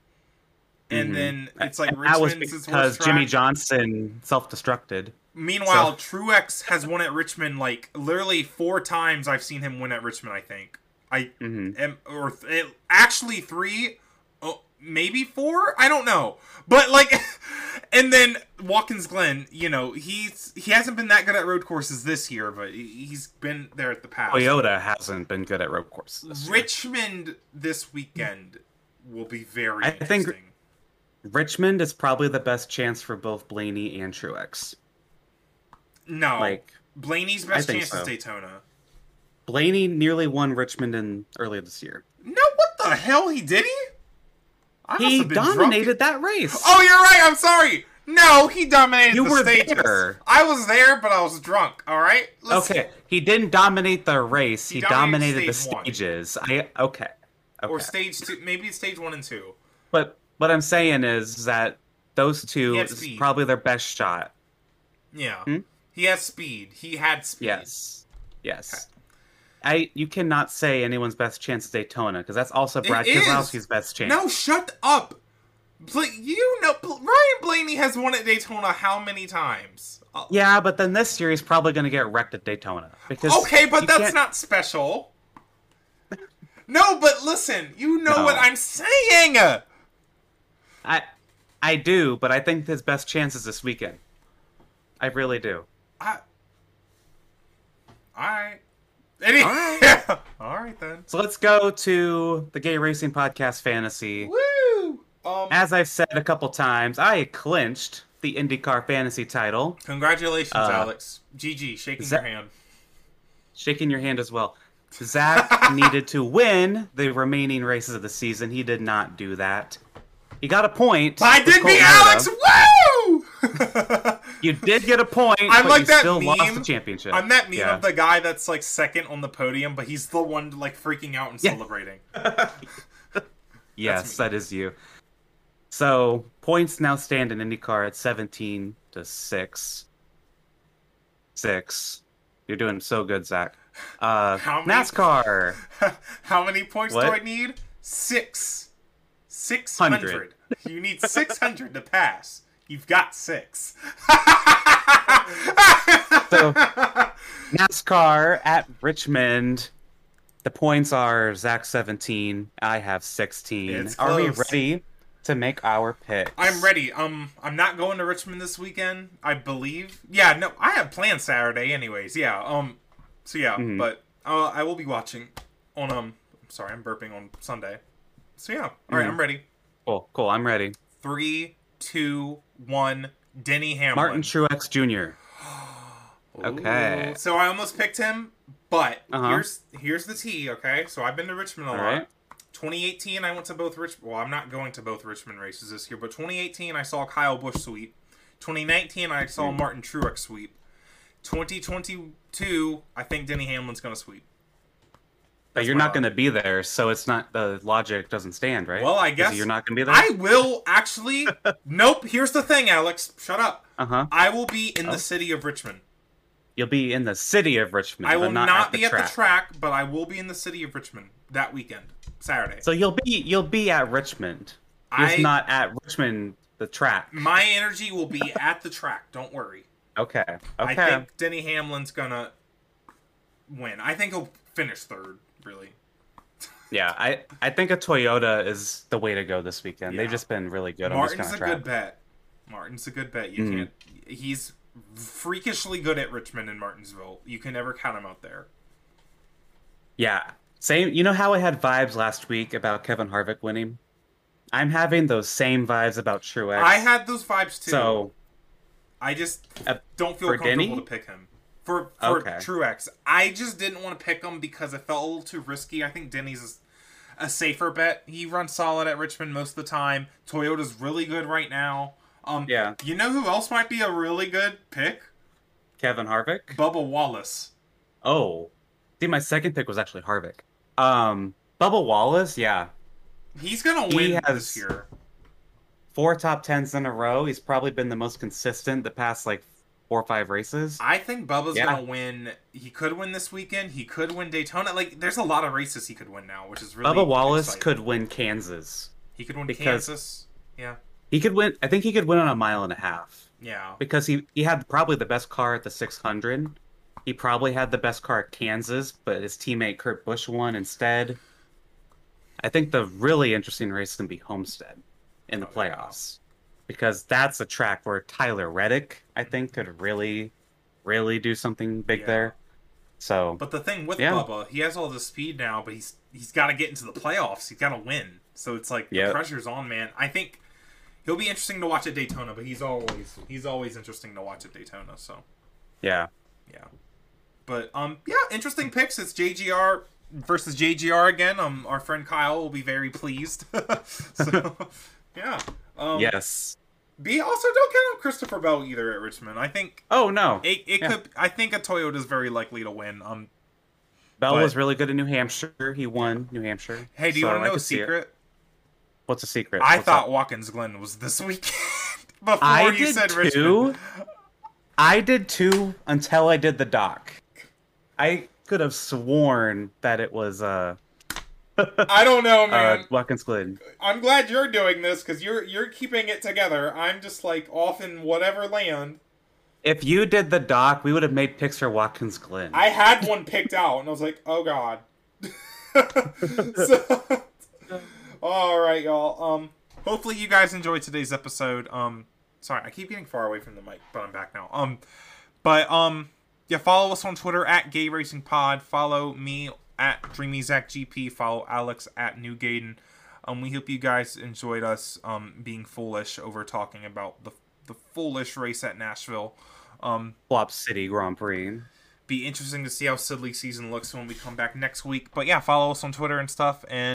and Mhm. then it's like And that was Richmond's his because Jimmie. Johnson self-destructed. Meanwhile, Truex has won at Richmond like literally four times. I've seen him win at Richmond. I think I hmm am, or th- actually three, oh, maybe four. I don't know, but like, *laughs* and then Watkins Glen. You know, he's he hasn't been that good at road courses this year, but he- he's been there at the past. Toyota hasn't been good at road courses. this. Richmond this weekend will be very I think- interesting. Richmond is probably the best chance for both Blaney and Truex. no, Like Blaney's best chance so. is Daytona. Blaney nearly won Richmond in earlier this year. No, what the hell? He did he? I He been drunk. dominated that race. Oh, you're right. I'm sorry. No, he dominated You the were stages. there. I was there, but I was drunk. All right. Let's- Okay, he didn't dominate the race. He He, dominated dominated, the stage one. stages. I okay. Okay. Or stage two, maybe stage one and two. But what I'm saying is that those two is probably their best shot. Yeah. Hmm? He has speed. He had speed. Yes. Yes. I you cannot say anyone's best chance is Daytona because that's also Brad. Keselowski's best chance. No, shut up. Bla- you know, Ryan Blaney has won at Daytona how many times? Uh, Yeah, but then this year he's probably going to get wrecked at Daytona because Okay, but that's can't- not special. *laughs* No, but listen, you know No. what I'm saying. I I do, but I think his best chance is this weekend. I really do. I. All right. Any- All right. *laughs* All right then. So let's go to the Gay Racing Podcast Fantasy. Woo! Um, As I've said a couple times, I clinched the IndyCar Fantasy title. congratulations, uh, Alex. GG, shaking your hand. Shaking your hand as well. Zack *laughs* needed to win the remaining races of the season. He did not do that. He got a point. I did beat Alex. Woo! *laughs* You did get a point, I'm but like you that still meme. lost the championship. I'm that meme Yeah. of the guy that's like second on the podium, but he's the one like freaking out and Yeah. celebrating. *laughs* Yes, That's you. So points now stand in IndyCar at 17 to six. Six. You're doing so good, Zack. Uh, *laughs* How many- NASCAR. *laughs* How many points do I need? Six. Six hundred. Hundred. You need six hundred to pass. You've got six. So *laughs* NASCAR at Richmond. The points are Zack 17. I have 16. It's Are we ready to make our picks? I'm ready. Um, I'm not going to Richmond this weekend. I believe. Yeah, no, I have plans Saturday, anyways. Yeah. Um. So yeah, Mhm. but uh, I will be watching on um. Sorry, I'm burping on Sunday. So yeah. All right, Mhm. I'm ready. Cool, cool. I'm ready. Three, two, one. Denny Hamlin. Martin Truex Jr. *gasps* Okay. Ooh, So I almost picked him, but Uh-huh. here's here's the tea. Okay, so I've been to Richmond a lot. right. 2018, I went to both Rich. Well, I'm not going to both Richmond races this year, but 2018, I saw Kyle Busch sweep. 2019, I saw Hmm. Martin Truex sweep. 2022, I think Denny Hamlin's going to sweep. But That's you're not going to be there, so it's not the logic doesn't stand, right? Well, I guess you're not going to be there. I will actually. *laughs* nope. Here's the thing, Alex. Shut up. Uh huh. I will be in Oh. the city of Richmond. You'll be in the city of Richmond. I will not, not, at be track. at the track, but I will be in the city of Richmond that weekend, Saturday. So you'll be you'll be at Richmond. I- not at Richmond, the track. My energy will be at the track. Don't worry. Okay. Okay. I think Denny Hamlin's gonna win. I think he'll finish third. Really. Yeah, I I think a Toyota is the way to go this weekend. They've just been really good on Martin's a good bet. Martin's a good bet. You Mhm. can't. He's freakishly good at Richmond and Martinsville. You can never count him out there. Yeah. Same. You know how I had vibes last week about Kevin Harvick winning? I'm having those same vibes about Truex. I had those vibes too. so I just Uh, don't feel comfortable Denny? to pick him. For for Okay. Truex, I just didn't want to pick him because it felt a little too risky. I think Denny's a, a safer bet. He runs solid at Richmond most of the time. Toyota's really good right now. Um, Yeah. You know who else might be a really good pick? Kevin Harvick. Bubba Wallace. Oh, see, my second pick was actually Harvick. Um, Bubba Wallace. Yeah, He's gonna win He win has- this year. four top tens in a row. He's probably been the most consistent the past like four or five races. I think Bubba's Yeah. gonna win. He could win this weekend. He could win Daytona. Like, there's a lot of races he could win now, which is really Bubba Wallace exciting. could win Kansas. He could win Kansas. Yeah. He could win. I think he could win on a mile and a half Yeah. because he he had probably the best car at the 600. He probably had the best car at Kansas, but his teammate Kurt Busch won instead. I think the really interesting race is going to be Homestead in the Oh, yeah. playoffs because that's a track where Tyler Reddick, I think, could really, really do something big Yeah. there. So But the thing with Yeah. Bubba, he has all the speed now, but he's he's got to get into the playoffs. He's got to win. So it's like the pressure's on, man. I think he'll be interesting to watch at Daytona, but he's always he's always interesting to watch at Daytona. So yeah, yeah. But um yeah, interesting picks. It's JGR versus JGR again. Um, our friend Kyle will be very pleased. *laughs* so *laughs* yeah. Um, yes. B also don't count out Christopher Bell either at Richmond. I think Oh no, it, it Yeah. could. I think a Toyota is very likely to win. Um, Bell but- was really good in New Hampshire. He won New Hampshire. hey, do you So want to know a could see it. secret? What's a secret? I What's thought up? Watkins Glen was this weekend *laughs* before I you said too. Richmond. I did too until I did the doc. I could have sworn that it was uh, I don't know, uh man. Watkins Glen. I'm glad you're doing this because you're you're keeping it together. I'm just like off in whatever land. If you did the doc, we would have made picks for Watkins Glen. I had one picked out, and I was like, oh god. *laughs* So- all right, y'all. Um, hopefully you guys enjoyed today's episode. Um, sorry, I keep getting far away from the mic, but I'm back now. Um, but um, yeah, follow us on Twitter at Gay Racing Pod. Follow me at DreamyZackGP. Follow Alex at newgayden. Um, we hope you guys enjoyed us um being foolish over talking about the the foolish race at Nashville. Um, Flop City Grand Prix. be interesting to see how silly season looks when we come back next week. But yeah, follow us on Twitter and stuff, and